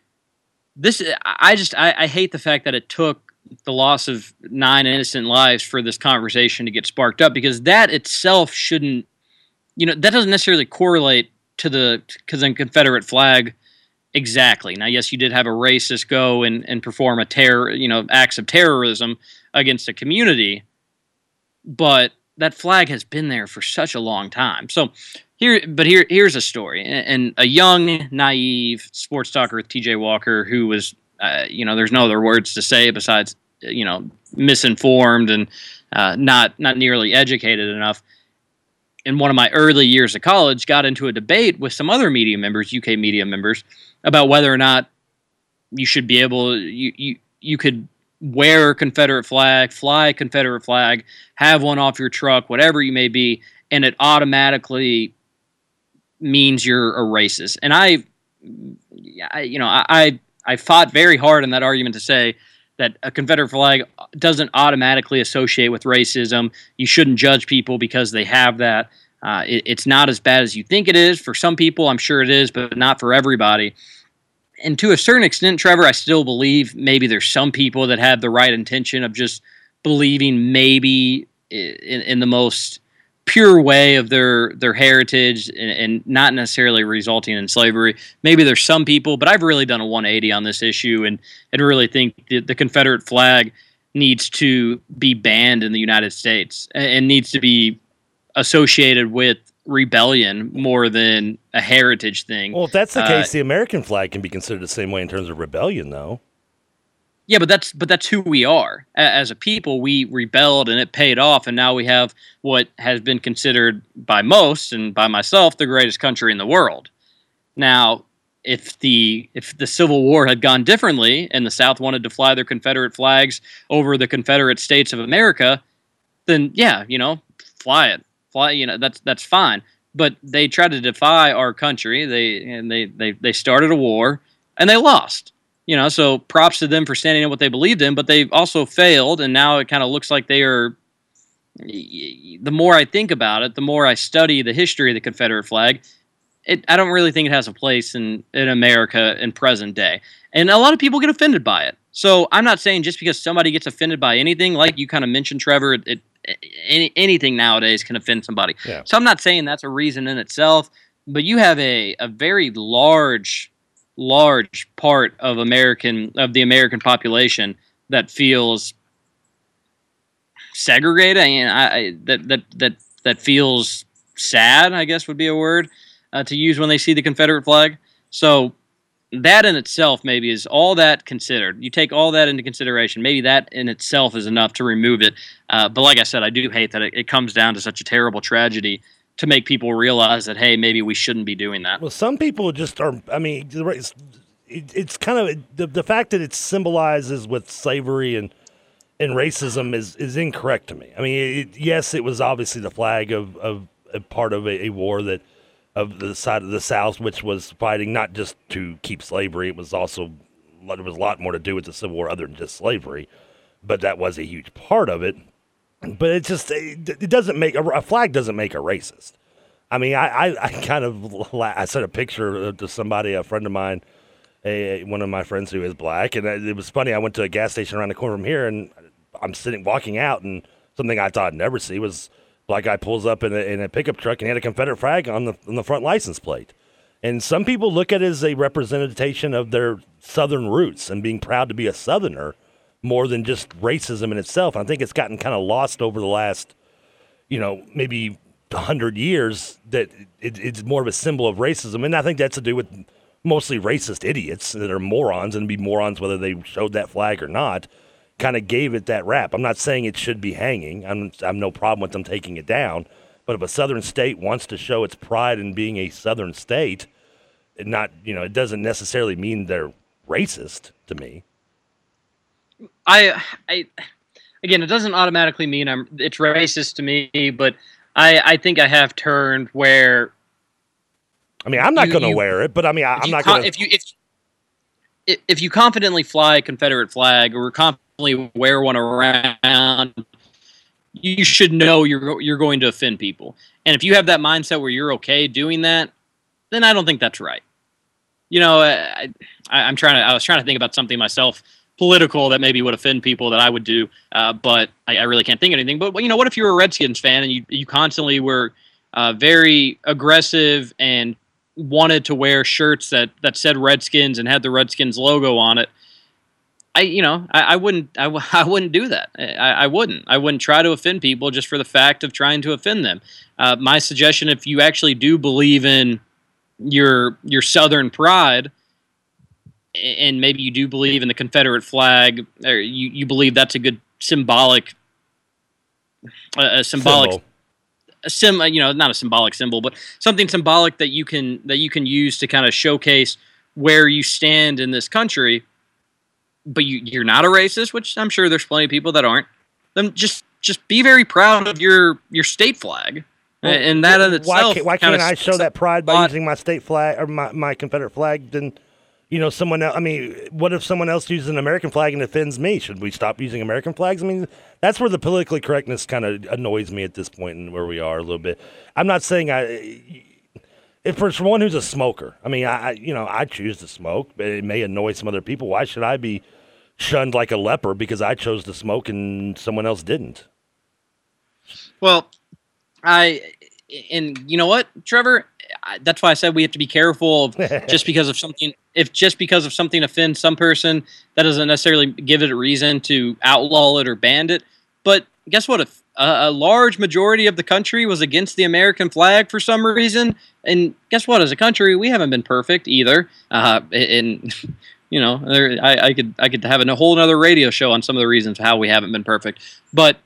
This I just I, I hate the fact that it took the loss of nine innocent lives for this conversation to get sparked up because that itself shouldn't you know that doesn't necessarily correlate to the because the Confederate flag exactly. Now yes, you did have a racist go and, and perform a terror you know acts of terrorism against a community, but that flag has been there for such a long time. So here, but here, here's a story, and, a young, naive sports talker with T.J. Walker, who was, uh, you know, there's no other words to say besides, uh, you know, misinformed and uh, not not nearly educated enough. In one of my early years of college, got into a debate with some other media members, UK media members, about whether or not you should be able, you you you could wear a Confederate flag, fly a Confederate flag, have one off your truck, whatever you may be, and it automatically means you're a racist. And I, I you know, I I fought very hard in that argument to say that a Confederate flag doesn't automatically associate with racism. You shouldn't judge people because they have that. Uh, it, it's not as bad as you think it is. For some people, I'm sure it is, but not for everybody. And to a certain extent, Trevor, I still believe maybe there's some people that have the right intention of just believing maybe in, in the most pure way of their their heritage and, and, not necessarily resulting in slavery. Maybe there's some people, but I've really done a 180 on this issue and and really think the, the Confederate flag needs to be banned in the United States and, and needs to be associated with rebellion more than a heritage thing. Well, if that's the Uh, case, the American flag can be considered the same way in terms of rebellion, though. Yeah, but that's but that's who we are as a people. We rebelled and it paid off, and now we have what has been considered by most and by myself the greatest country in the world. Now, if the if the Civil War had gone differently and the South wanted to fly their Confederate flags over the Confederate States of America, then yeah, you know, fly it, fly. You know, that's that's fine. But they tried to defy our country. They and they they they started a war and they lost you know so props to them for standing in what they believed in but they've also failed and now it kind of looks like they are the more i think about it the more i study the history of the confederate flag it, i don't really think it has a place in, in america in present day. And a lot of people get offended by it. So i'm not saying just because somebody gets offended by anything like you kind of mentioned trevor it, it any, anything nowadays can offend somebody. Yeah. so i'm not saying that's a reason in itself but you have a, a very large large part of American of the American population that feels segregated. And I, I that that that that feels sad I guess would be a word uh, to use when they see the Confederate flag. So that in itself maybe is all that considered. You take all that into consideration maybe that in itself is enough to remove it. Uh, but like I said I do hate that it, it comes down to such a terrible tragedy to make people realize that hey maybe we shouldn't be doing that Well, some people just are. I mean, it's, it's kind of the, the fact that it symbolizes with slavery and and racism is is incorrect to me. I mean, it, yes, it was obviously the flag of of a part of a, a war that of the side of the South, which was fighting not just to keep slavery. It was also there was a lot more to do with the Civil War other than just slavery, but that was a huge part of it. But it just it, doesn't make a, flag doesn't make a racist. I mean, I, I, I kind of [LAUGHS] I sent a picture to somebody, a friend of mine, a, one of my friends who is black, and it was funny. I went to a gas station around the corner from here, and I'm sitting walking out, and something I thought I'd never see was black guy pulls up in a, in a pickup truck and had a Confederate flag on the on the front license plate. And some people look at it as a representation of their Southern roots and being proud to be a Southerner more than just racism in itself. I think it's gotten kind of lost over the last, you know, maybe hundred years that it, it's more of a symbol of racism, and I think that's to do with mostly racist idiots that are morons and be morons whether they showed that flag or not. Kind of gave it that rap. I'm not saying it should be hanging. I'm I'm no problem with them taking it down. But if a southern state wants to show its pride in being a southern state, not you know it doesn't necessarily mean they're racist to me. I I again, it doesn't automatically mean I'm it's racist to me, but I I think I have turned where. I mean, I'm not going to wear it, but I mean, I, am not going to. If you if if you confidently fly a Confederate flag or confidently wear one around, you should know you're you're going to offend people. And if you have that mindset where you're okay doing that, then I don't think that's right. You know, I, I am trying to. I was trying to think about something myself political that maybe would offend people that I would do, uh, but I, I, really can't think of anything. But you know, what if you were a Redskins fan and you you constantly were uh, very aggressive and wanted to wear shirts that that said Redskins and had the Redskins logo on it? I you know I, I wouldn't I, [LAUGHS] I wouldn't do that. I, I wouldn't I wouldn't try to offend people just for the fact of trying to offend them. Uh, my suggestion, if you actually do believe in your your Southern pride and maybe you do believe in the Confederate flag, or you, you believe that's a good symbolic, uh, a symbolic, symbol. a sim, you know, not a symbolic symbol, but something symbolic that you can that you can use to kind of showcase where you stand in this country. But you, you're not a racist, which I'm sure there's plenty of people that aren't. Then just just be very proud of your your state flag. Well, and that in itself, why can't, why can't I show that pride by using my state flag or my, my Confederate flag? Then you know, someone else. I mean, what if someone else uses an American flag and offends me? Should we stop using American flags? I mean, that's where the politically correctness kind of annoys me at this point and where we are a little bit. I'm not saying I. If for someone who's a smoker, I mean, I you know I choose to smoke, but it may annoy some other people. Why should I be shunned like a leper because I chose to smoke and someone else didn't? Well, I and you know what, Trevor, that's why I said we have to be careful of [LAUGHS] just because of something. If just because of something offends some person, that doesn't necessarily give it a reason to outlaw it or ban it. But guess what? If a, a, large majority of the country was against the American flag for some reason, and guess what? As a country, we haven't been perfect either. Uh, and [LAUGHS] you know, there, I, I could I could have a whole other radio show on some of the reasons how we haven't been perfect. But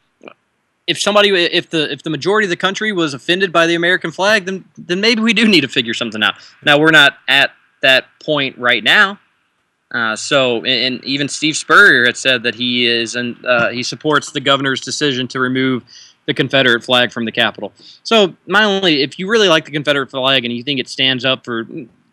if somebody if the if the majority of the country was offended by the American flag, then then maybe we do need to figure something out. Now we're not at that point right now. Uh, so, and even Steve Spurrier had said that he is and uh, he supports the governor's decision to remove the Confederate flag from the Capitol. So, my only, if you really like the Confederate flag and you think it stands up for,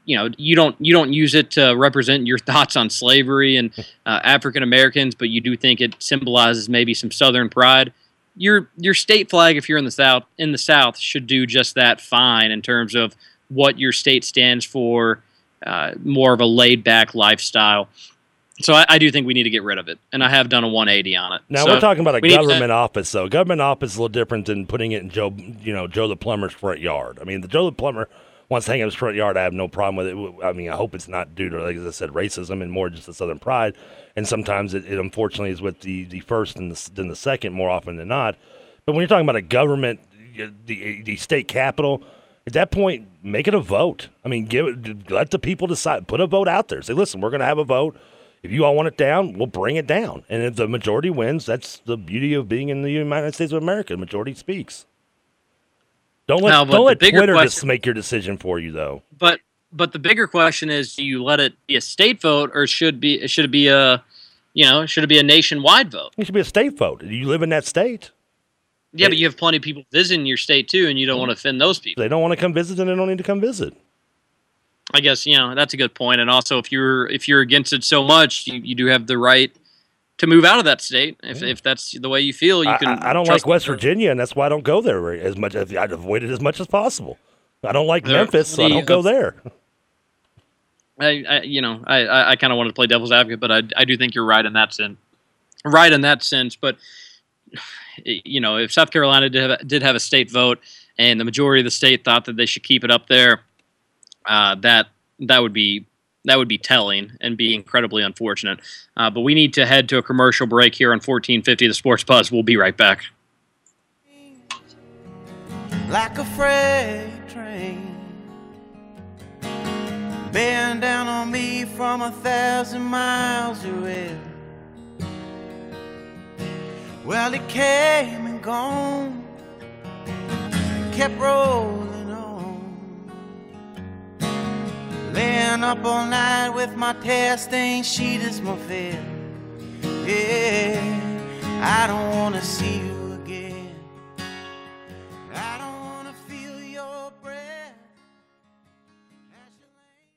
you know, you don't you don't use it to represent your [LAUGHS] thoughts on slavery and uh, African Americans, but you do think it symbolizes maybe some Southern pride your your state flag, if you're in the south, in the south, should do just that fine in terms of what your state stands for. Uh, more of a laid back lifestyle. So I, I, do think we need to get rid of it, and I have done a 180 on it. Now so we're talking about a government to, office, though. Government office is a little different than putting it in Joe, you know, Joe the plumber's front yard. I mean, the Joe the plumber wants to hang in his front yard. I have no problem with it. I mean, I hope it's not due to, like as I said, racism and more just the Southern pride. And sometimes it, it unfortunately is with the the first and the, than the second more often than not. But when you're talking about a government, the the state capital, at that point, make it a vote. I mean, give it, let the people decide. Put a vote out there. Say, listen, we're going to have a vote. If you all want it down, we'll bring it down. And if the majority wins, that's the beauty of being in the United States of America. The majority speaks. Don't let now, don't let Twitter question, just make your decision for you, though. But but the bigger question is: Do you let it be a state vote, or should be should it be a you know should it be a nationwide vote? It should be a state vote. Do you live in that state. Yeah, They- but you have plenty of people visiting your state too, and you don't want to offend those people. they don't want to come visit, and they don't need to come visit. I guess you know that's a good point. And also, if you're if you're against it so much, you, you do have the right to move out of that state if, if that's the way you feel. You I, can. I, I don't like West. Virginia, and that's why I don't go there as much. I'd avoid it as much as possible. I don't like There Memphis, so I don't go of- there. I, I you know I I, I kind of wanted to play devil's advocate, but I I do think you're right in that sense. Right in that sense, but you know if South Carolina did have, did have a state vote and the majority of the state thought that they should keep it up there, uh, that that would be that would be telling and be incredibly unfortunate. Uh, but we need to head to a commercial break here on 1450 The Sports Buzz. We'll be right back. like a freight train. Bearing down on me from a thousand miles away. Well, it came and gone, kept rolling Laying up all night with my tear stained sheet as my fare. Yeah, I don't wanna see you again. I don't wanna feel your breath. you lay-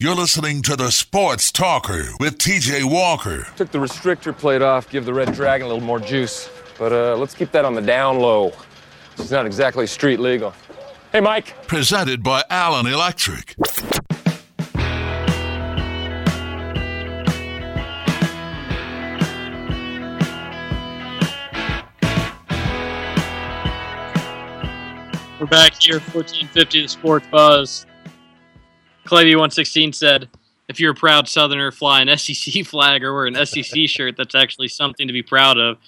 You're listening to the Sports Talker with TJ Walker. Took the restrictor plate off, give the Red Dragon a little more juice. But uh, let's keep that on the down low. It's not exactly street legal. Hey, Mike. Presented by Allen Electric. We're back here, 1450 The Sports Buzz. Clavy116 said, if you're a proud Southerner, fly an SEC flag or wear an SEC shirt, that's actually something to be proud of.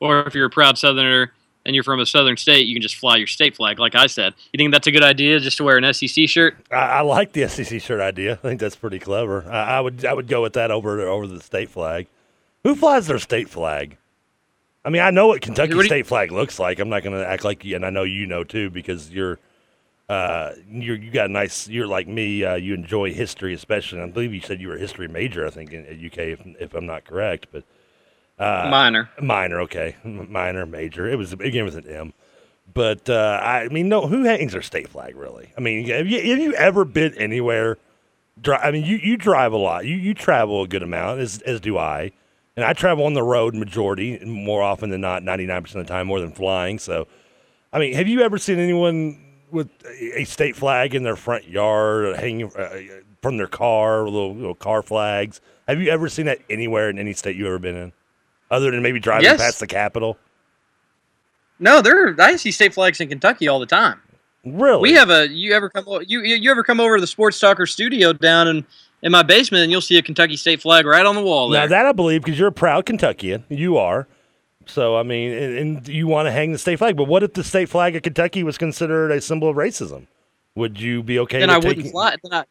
Or if you're a proud Southerner and you're from a Southern state, you can just fly your state flag, like I said. You think that's a good idea, just to wear an SEC shirt? I, I like the SEC shirt idea. I think that's pretty clever. I, I would I would go with that over over the state flag. Who flies their state flag? I mean, I know what Kentucky What you- state flag looks like. I'm not going to act like you, and I know you know too because you're uh you're you got a nice. You're like me. Uh, you enjoy history, especially. I believe you said you were a history major. I think in, at UK, if, if I'm not correct, but uh, Minor. minor. Okay, minor, major. It was it began with an M. But uh, I mean, no, who hangs their state flag really? I mean, have you, have you ever been anywhere? Dri- I mean, you, you drive a lot. You you travel a good amount, as as do I. And I travel on the road majority, more often than not, ninety nine percent of the time, more than flying. So, I mean, have you ever seen anyone with a a state flag in their front yard, hanging uh, from their car, little little car flags? Have you ever seen that anywhere in any state you've ever been in, other than maybe driving Yes. past the Capitol? No, there. I see state flags in Kentucky all the time. Really? We have a. You ever come? You you ever come over to the Sports Talker studio down in in my basement, and you'll see a Kentucky state flag right on the wall there. Now that I believe because you're a proud Kentuckian, you are. So I mean, and, and you want to hang the state flag. But what if the state flag of Kentucky was considered a symbol of racism? Would you be okay? then I wouldn't fly. Then I,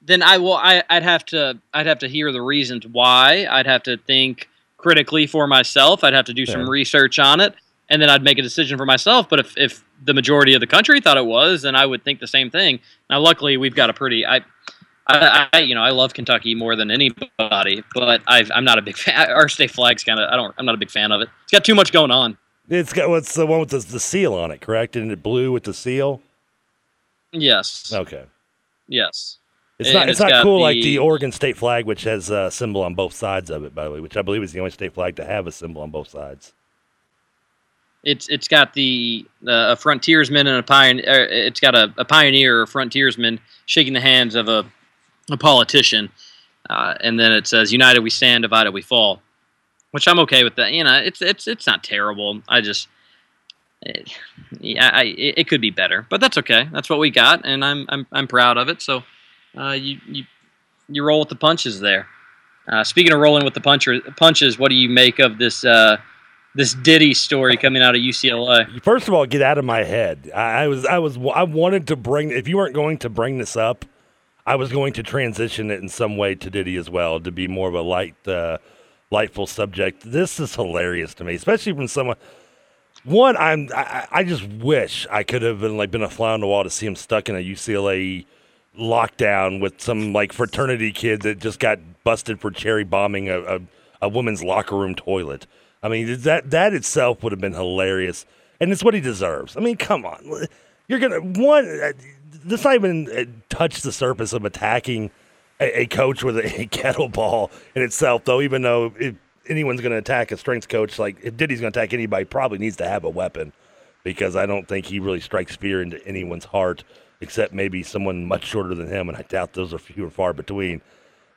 then I will. I, I'd have to. I'd have to hear the reasons why. I'd have to think critically for myself. I'd have to do some research on it, and then I'd make a decision for myself. But if if the majority of the country thought it was, then I would think the same thing. Now, luckily, we've got a pretty. I, I, I you know, I love Kentucky more than anybody, but I've, I'm not a big [LAUGHS] fan. Our state flag's kind of. I don't. I'm not a big fan of it. It's got too much going on. It's got what's the one with the, the seal on it, correct? Isn't it blue with the seal? Yes. Okay. Yes. It's And not. It's, it's not cool like the- the Oregon state flag, which has a symbol on both sides of it, by the way, which I believe is the only state flag to have a symbol on both sides. It's it's got the uh, a frontiersman and a pioneer. Uh, it's got a, a pioneer or frontiersman shaking the hands of a a politician, uh, and then it says "United we stand, divided we fall," which I'm okay with that. You know, it's it's it's not terrible. I just. It, yeah, I, it, it could be better, but that's okay. That's what we got, and I'm I'm I'm proud of it. So, uh, you you you roll with the punches there. Uh, speaking of rolling with the puncher, punches, what do you make of this uh, this Diddy story coming out of UCLA? First of all, get out of my head. I, I was, I was, I wanted to bring. If you weren't going to bring this up, I was going to transition it in some way to Diddy as well to be more of a light, uh, lightful subject. This is hilarious to me, especially from someone. One, I'm, I, I just wish I could have been like been a fly on the wall to see him stuck in a UCLA lockdown with some like fraternity kid that just got busted for cherry bombing a, a, a woman's locker room toilet. I mean, that that itself would have been hilarious, and it's what he deserves. I mean, come on, you're gonna one. uh, Let's not even uh, touch the surface of attacking a, a coach with a, a [LAUGHS] kettleball in itself, though. Even though if anyone's to attack a strength coach, like if Diddy's to attack anybody, probably needs to have a weapon because I don't think he really strikes fear into anyone's heart, except maybe someone much shorter than him, and I doubt those are few and far between.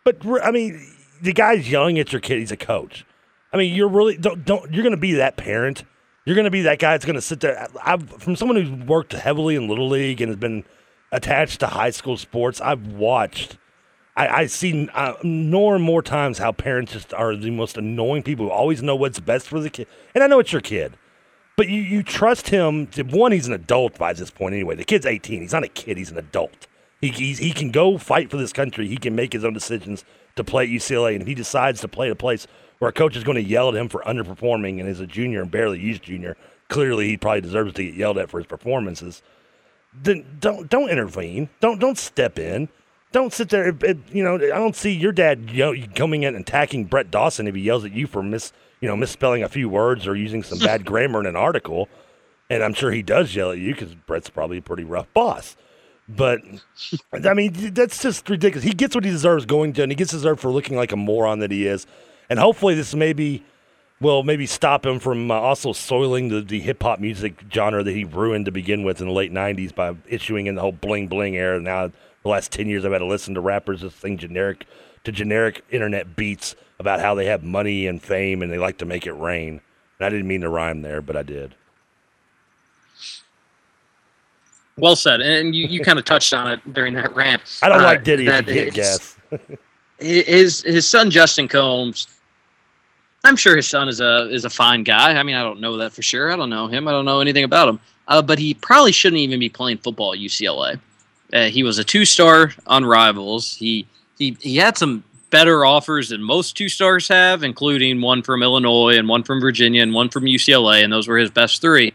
But I mean, the guy's yelling at your kid. He's a coach. I mean, you're really don't don't. You're going to be that parent. You're going to be that guy that's going to sit there. I've from someone who's worked heavily in little league and has been attached to high school sports. I've watched. I, I see uh, more and more times how parents just are the most annoying people who always know what's best for the kid. And I know it's your kid, but you, you trust him. To, one, he's an adult by this point anyway. The kid's 18. He's not a kid, he's an adult. He, he can go fight for this country. He can make his own decisions to play at UCLA. And if he decides to play at a place where a coach is going to yell at him for underperforming and is a junior and barely used junior, clearly he probably deserves to get yelled at for his performances. Then don't don't intervene. Don't don't step in. Don't sit there. It- you know, I don't see your dad yell, coming in and attacking Brett Dawson if he yells at you for mis you know misspelling a few words or using some bad [LAUGHS] grammar in an article. And I'm sure he does yell at you because Brett's probably a pretty rough boss. But I mean, that's just ridiculous. He gets what he deserves going to, and he gets deserved for looking like a moron that he is. And hopefully, this maybe will maybe stop him from uh, also soiling the, the hip hop music genre that he ruined to begin with in the late '90s by issuing in the whole bling bling era. Now, the last ten years, I've had to listen to rappers just sing generic to generic internet beats about how they have money and fame and they like to make it rain. And I didn't mean to rhyme there, but I did. Well said, and you, you kind of touched on it during that rant. I don't Uh, like Diddy that guess. [LAUGHS] his his son Justin Combs. I'm sure his son is a is a fine guy. I mean, I don't know that for sure. I don't know him. I don't know anything about him. Uh, but he probably shouldn't even be playing football at UCLA. Uh, he was a two star on Rivals. He he he had some better offers than most two stars have, including one from Illinois and one from Virginia and one from UCLA, and those were his best three.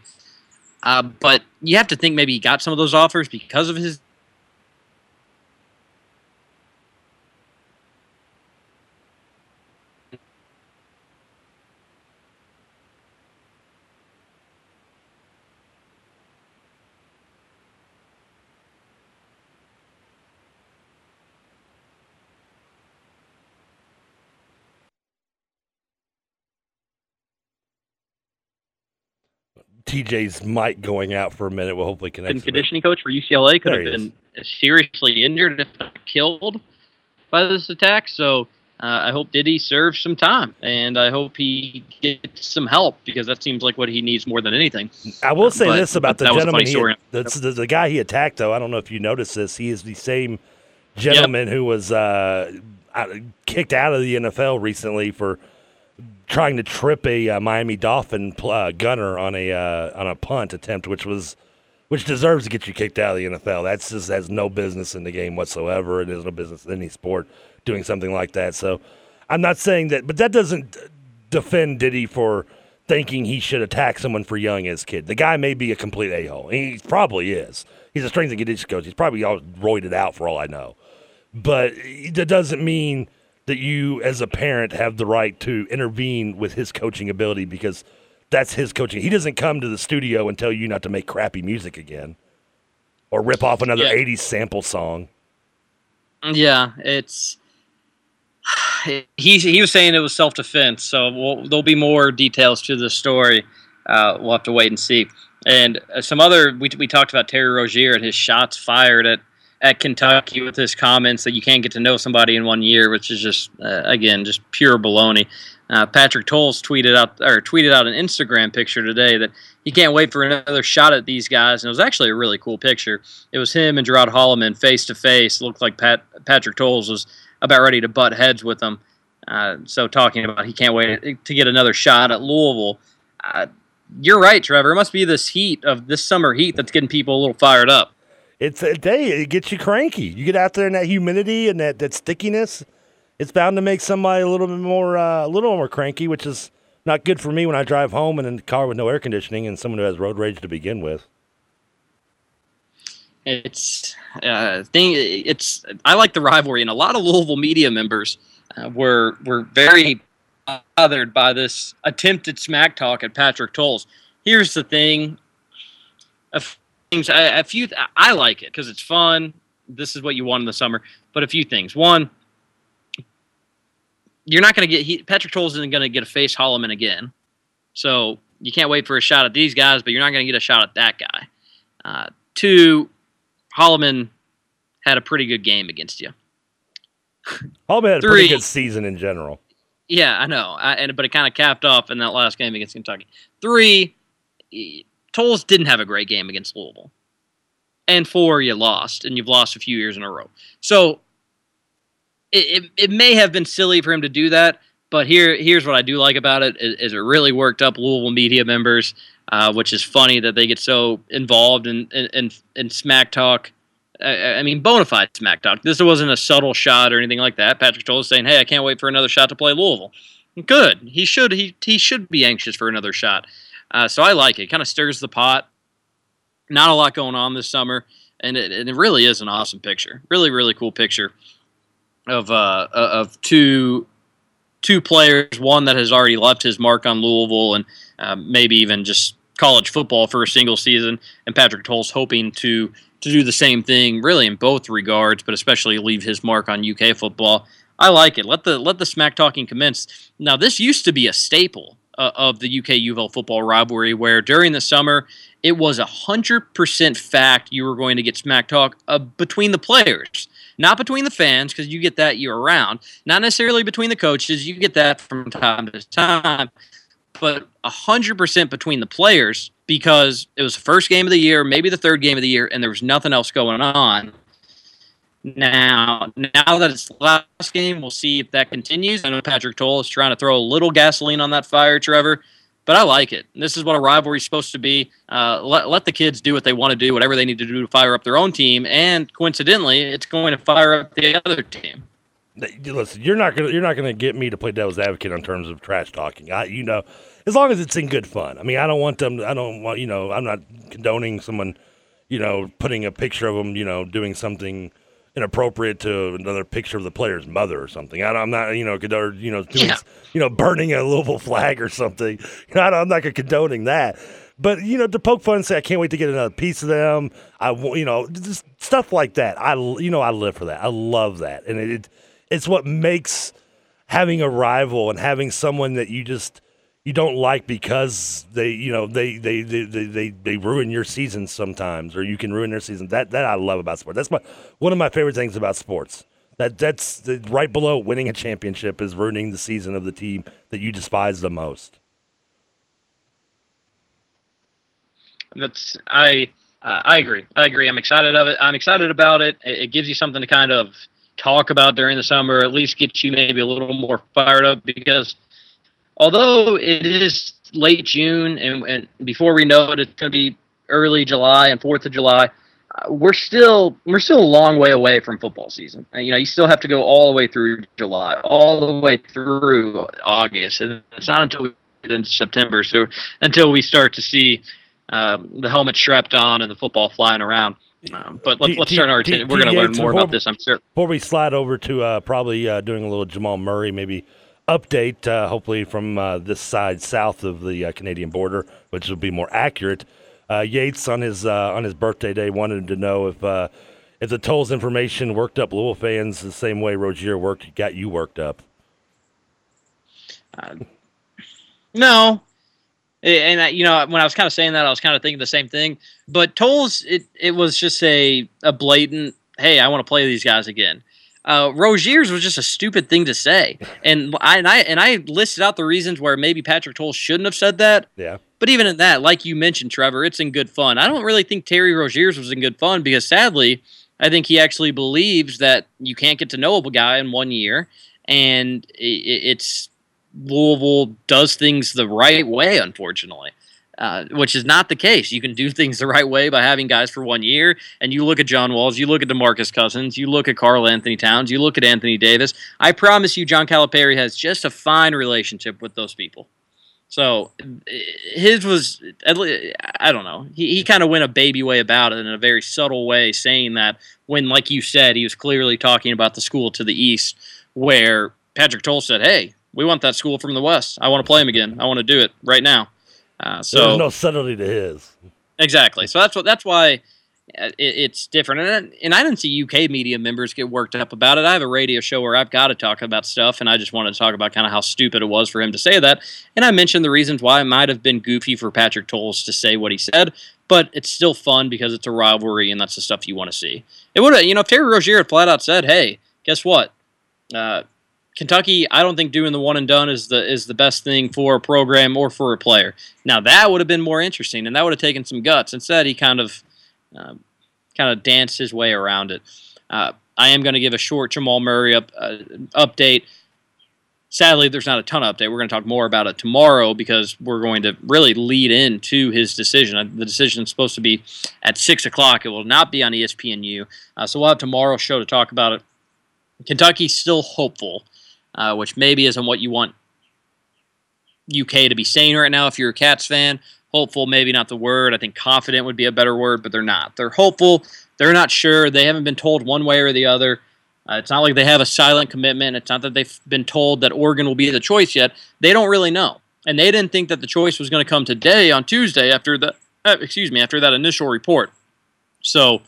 Uh, but you have to think maybe he got some of those offers because of his TJ's mic going out for a minute. We'll hopefully connect. and conditioning coach for UCLA could There have been seriously injured if not killed by this attack. So uh, I hope Diddy serves some time, and I hope he gets some help because that seems like what he needs more than anything. I will say But- this about the that was a gentleman. funny He, story. that's the, the guy he attacked, though. I don't know if you noticed this. He is the same gentleman who was uh, kicked out of the NFL recently for trying to trip a uh, Miami Dolphin uh, gunner on a uh, on a punt attempt, which was which deserves to get you kicked out of the NFL. That's just has no business in the game whatsoever. It is no business in any sport doing something like that. So I'm not saying that, but that doesn't defend Diddy for thinking he should attack someone for yelling at his kid. The guy may be a complete a hole. He probably is. He's a strength and conditioning coach. He's probably all roided out for all I know. But that doesn't mean that you, as a parent, have the right to intervene with his coaching ability because that's his coaching. He doesn't come to the studio and tell you not to make crappy music again or rip off another Yeah. 80s sample song. Yeah, it's he he was saying it was self defense, so we'll, there'll be more details to the story. Uh, we'll have to wait and see. And uh, some other we we talked about Terry Rozier and his shots fired at at Kentucky with his comments that you can't get to know somebody in one year, which is just uh, again just pure baloney. Uh, Patrick Towles tweeted out or tweeted out an Instagram picture today that he can't wait for another shot at these guys, and it was actually a really cool picture. It was him and Gerod Holliman face to face. Looked like Pat Patrick Towles was about ready to butt heads with them. Uh, so talking about he can't wait to get another shot at Louisville. Uh, you're right, Trevor. It must be this heat of this summer heat that's getting people a little fired up. It's a day. It gets you cranky. You get out there in that humidity and that, that stickiness. It's bound to make somebody a little bit more uh, a little more cranky, which is not good for me when I drive home in a car with no air conditioning and someone who has road rage to begin with. it's uh, thing. It's I like the rivalry, and a lot of Louisville media members uh, were were very bothered by this attempted smack talk at Patrick Towles. Here's the thing: a things, a, a few. I like it because it's fun. This is what you want in the summer. But a few things. One, you're not going to get he, Patrick Towles isn't going to get a face Holliman again, so you can't wait for a shot at these guys. But you're not going to get a shot at that guy. Uh, two, Holliman had a pretty good game against you. [LAUGHS] Holliman had a pretty good season in general. Yeah, I know, I, and but it kind of capped off in that last game against Kentucky. Three, Towles didn't have a great game against Louisville, and four, you lost, and you've lost a few years in a row. So it, it, it may have been silly for him to do that, but here here's what I do like about it is, is it really worked up Louisville media members, uh, which is funny that they get so involved in in, in, in smack talk I mean, bona fide smack talk. This wasn't a subtle shot or anything like that. Patrick Towles saying, "Hey, I can't wait for another shot to play Louisville." Good. He should. He he should be anxious for another shot. Uh, so I like it. Kind of stirs the pot. Not a lot going on this summer, and it, it really is an awesome picture. Really, really cool picture of uh, of two two players. One that has already left his mark on Louisville, and uh, maybe even just college football for a single season. And Patrick Towles hoping to to do the same thing, really in both regards, but especially leave his mark on UK football. I like it. Let the let the smack talking commence. Now, this used to be a staple uh, of the UK UofL football rivalry, where during the summer it was a hundred percent fact you were going to get smack talk uh, between the players, not between the fans, because you get that year round. Not necessarily between the coaches, you get that from time to time, but a hundred percent between the players because it was the first game of the year, maybe the third game of the year, and there was nothing else going on. Now, now that it's last game, we'll see if that continues. I know Patrick Toll is trying to throw a little gasoline on that fire, Trevor, but I like it. This is what a rivalry is supposed to be. Uh, let, let the kids do what they want to do, whatever they need to do to fire up their own team, and coincidentally, it's going to fire up the other team. Listen, you're not gonna you're not gonna get me to play devil's advocate on terms of trash talking. I, you know, as long as it's in good fun. I mean, I don't want them. I don't want you know. I'm not condoning someone, you know, putting a picture of them, you know, doing something inappropriate to another picture of the player's mother or something. I, am not, you know, or, you know, doing, yeah. you know, burning a Louisville flag or something. [LAUGHS] You know, I'm not condoning that. But you know, to poke fun and say I can't wait to get another piece of them. I, want, you know, just stuff like that. I, you know, I live for that. I love that, and it, it it's what makes having a rival and having someone that you just you don't like because they you know they they they they, they, ruin your season sometimes or you can ruin their season. That that I love about sports. That's my one of my favorite things about sports. That that's the, right below winning a championship is ruining the season of the team that you despise the most. That's I uh, I agree. I agree. I'm excited of it. I'm excited about it it gives you something to kind of talk about during the summer at least get you maybe a little more fired up because although it is late June and, and before we know it, it's going to be early July and Fourth of July. Uh, we're still we're still a long way away from football season. And, you know, you still have to go all the way through July, all the way through August, and it's not until we get into September, so until we start to see um, the helmet strapped on and the football flying around. Um, but let's, let's start our. T- we're going to learn more about this. I'm sure. Before we slide over to uh, probably uh, doing a little Jamal Murray, maybe update, uh, hopefully from uh, this side south of the uh, Canadian border, which will be more accurate. Uh, Yates on his uh, on his birthday day wanted to know if if the Towles information worked up Louisville fans the same way Rozier worked got you worked up. no, and you know when I was kind of saying that, I was kind of thinking the same thing. But Towles, it it was just a a blatant, hey, I want to play these guys again uh, Rozier's was just a stupid thing to say, [LAUGHS] and I and I and I listed out the reasons where maybe Patrick Toll shouldn't have said that. Yeah. But even in that, like you mentioned, Trevor, it's in good fun. I don't really think Terry Rozier's was in good fun because sadly, I think he actually believes that you can't get to know a guy in one year, and it's Louisville does things the right way, unfortunately. Uh, which is not the case. You can do [LAUGHS] things the right way by having guys for one year. And you look at John Walls, you look at DeMarcus Cousins, you look at Karl-Anthony Towns, you look at Anthony Davis. I promise you, John Calipari has just a fine relationship with those people. So his was, I don't know. He, he kind of went a baby way about it in a very subtle way, saying that when, like you said, he was clearly talking about the school to the east, where Patrick Toll said, "Hey, we want that school from the west. I want to play him again. I want to do it right now." Uh, so there's no subtlety to his. Exactly. So that's what that's why uh, it, it's different. And, and I didn't see UK media members get worked up about it. I have a radio show where I've got to talk about stuff, and I just wanted to talk about kind of how stupid it was for him to say that. And I mentioned the reasons why it might have been goofy for Patrick Towles to say what he said, but it's still fun because it's a rivalry, and that's the stuff you want to see. It would have, you know, if Terry Rozier had flat out said, "Hey, guess what? Uh, Kentucky, I don't think doing the one and done is the is the best thing for a program or for a player. Now that would have been more interesting, and that would have taken some guts. Instead, he kind of uh, kind of danced his way around it. Uh, I am going to give a short Jamal Murray up, uh, update. Sadly, there's not a ton of update. We're going to talk more about it tomorrow because we're going to really lead into his decision. Uh, the decision is supposed to be at six o'clock. It will not be on ESPNU, uh, so we'll have tomorrow's show to talk about it. Kentucky's still hopeful, uh, which maybe isn't what you want UK to be saying right now if you're a Cats fan hopeful, maybe not the word. I think confident would be a better word, but they're not. They're hopeful. They're not sure. They haven't been told one way or the other. Uh, it's not like they have a silent commitment. It's not that they've been told that Oregon will be the choice yet. They don't really know, and they didn't think that the choice was going to come today on Tuesday after the uh, excuse me after that initial report. So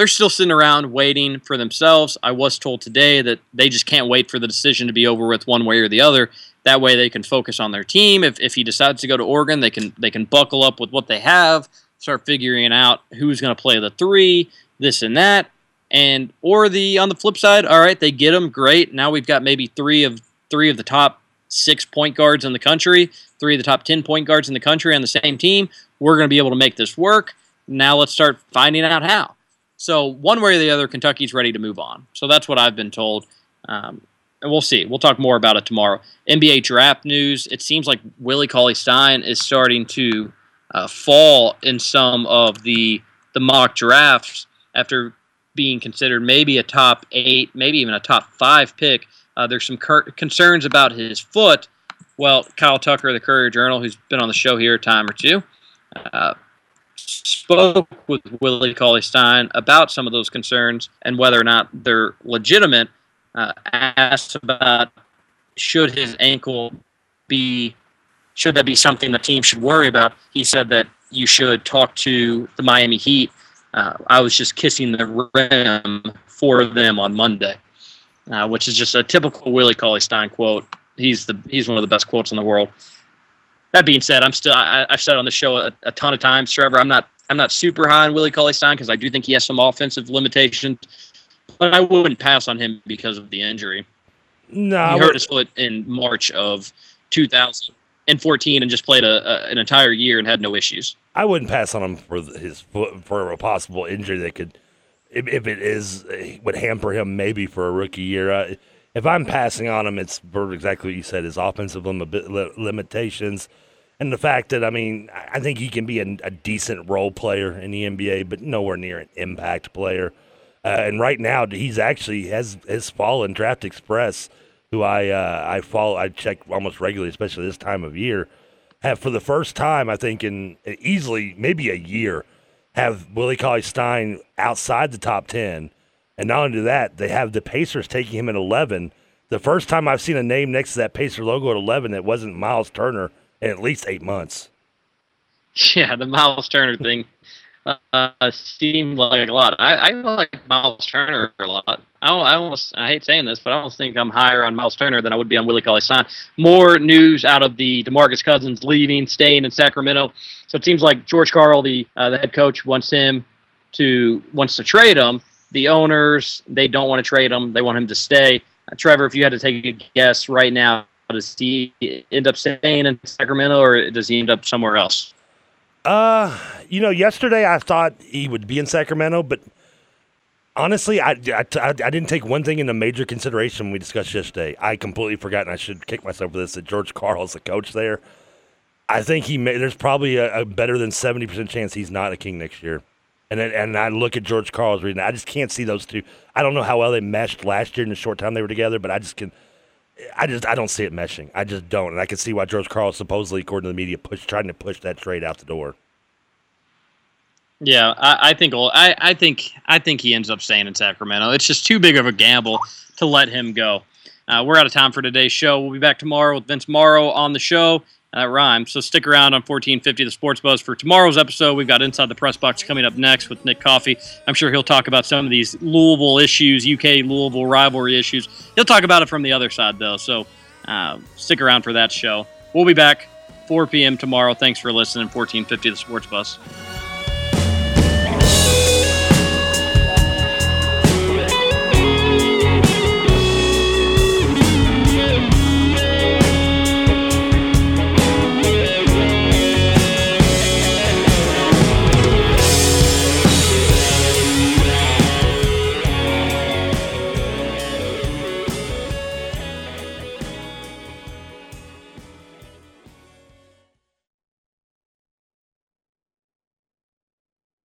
they're still sitting around waiting for themselves. I was told today that they just can't wait for the decision to be over with one way or the other. That way they can focus on their team. If, if he decides to go to Oregon, they can they can buckle up with what they have, start figuring out who's going to play the three, this and that, and or the on the flip side, all right, they get them great. Now we've got maybe three of three of the top six point guards in the country, three of the top ten point guards in the country on the same team. We're going to be able to make this work. Now let's start finding out how. So one way or the other, Kentucky's ready to move on. So that's what I've been told. Um, and we'll see. We'll talk more about it tomorrow. NBA draft news. It seems like Willie Cauley Stein is starting to uh, fall in some of the the mock drafts after being considered maybe a top eight, maybe even a top five pick. Uh, there's some cur- concerns about his foot. Well, Kyle Tucker, of the Courier Journal, who's been on the show here a time or two, uh, spoke with Willie Cauley Stein about some of those concerns and whether or not they're legitimate uh, asked about should his ankle be should that be something the team should worry about. He said that you should talk to the Miami Heat. Uh, I was just kissing the rim for them on Monday, uh, which is just a typical Willie Cauley Stein quote. He's the he's one of the best quotes in the world. That being said, I'm still I, have said on the show a, a, ton of times, Trevor. I'm not I'm not super high on Willie Cauley Stein because I do think he has some offensive limitations but I wouldn't pass on him because of the injury. No, he hurt his foot in March of 2014 and just played a, a, an entire year and had no issues. I wouldn't pass on him for his foot for a possible injury that could, if, if it is, would hamper him maybe for a rookie year. Uh, if I'm passing on him, it's exactly what you said: his offensive lim- limitations, and the fact that I mean, I think he can be a, a decent role player in the NBA, but nowhere near an impact player. Uh, and right now, he's actually has has fallen Draft Express, who I uh, I follow, I check almost regularly, especially this time of year. Have for the first time, I think in easily maybe a year, have Willie Cauley Stein outside the top ten, and not only that, they have the Pacers taking him at eleven. The first time I've seen a name next to that Pacer logo at eleven that wasn't Miles Turner in at least eight months. [LAUGHS] Yeah, the Miles Turner thing uh, seemed like a lot. I, I like Miles Turner a lot. I, I almost I hate saying this, but I almost think I'm higher on Miles Turner than I would be on Willie Cauley Stein. More news out of the DeMarcus Cousins leaving, staying in Sacramento. So it seems like George Karl, the uh, the head coach, wants him to wants to trade him. The owners they don't want to trade him. They want him to stay. Uh, Trevor, if you had to take a guess right now, does he end up staying in Sacramento or does he end up somewhere else? Uh, you know, yesterday I thought he would be in Sacramento, but honestly, I, I, I, didn't take one thing into major consideration when we discussed yesterday. I completely forgot, and I should kick myself for this, that George Karl is the coach there. I think he may, there's probably a, a better than 70% chance he's not a king next year. And then, and I look at George Karl's reading. I just can't see those two. I don't know how well they meshed last year in the short time they were together, but I just can. I just I don't see it meshing. I just don't, and I can see why George Karl supposedly, according to the media, push trying to push that trade out the door. Yeah, I, I think I, I think I think he ends up staying in Sacramento. It's just too big of a gamble to let him go. Uh, we're out of time for today's show. We'll be back tomorrow with Vince Marrow on the show. That rhymes. So stick around on 1450 The Sports Buzz for tomorrow's episode. We've got Inside the Press Box coming up next with Nick Coffey. I'm sure he'll talk about some of these Louisville issues, UK Louisville rivalry issues. He'll talk about it from the other side, though. So uh, stick around for that show. We'll be back 4 p.m. tomorrow. Thanks for listening. 1450 The Sports Buzz.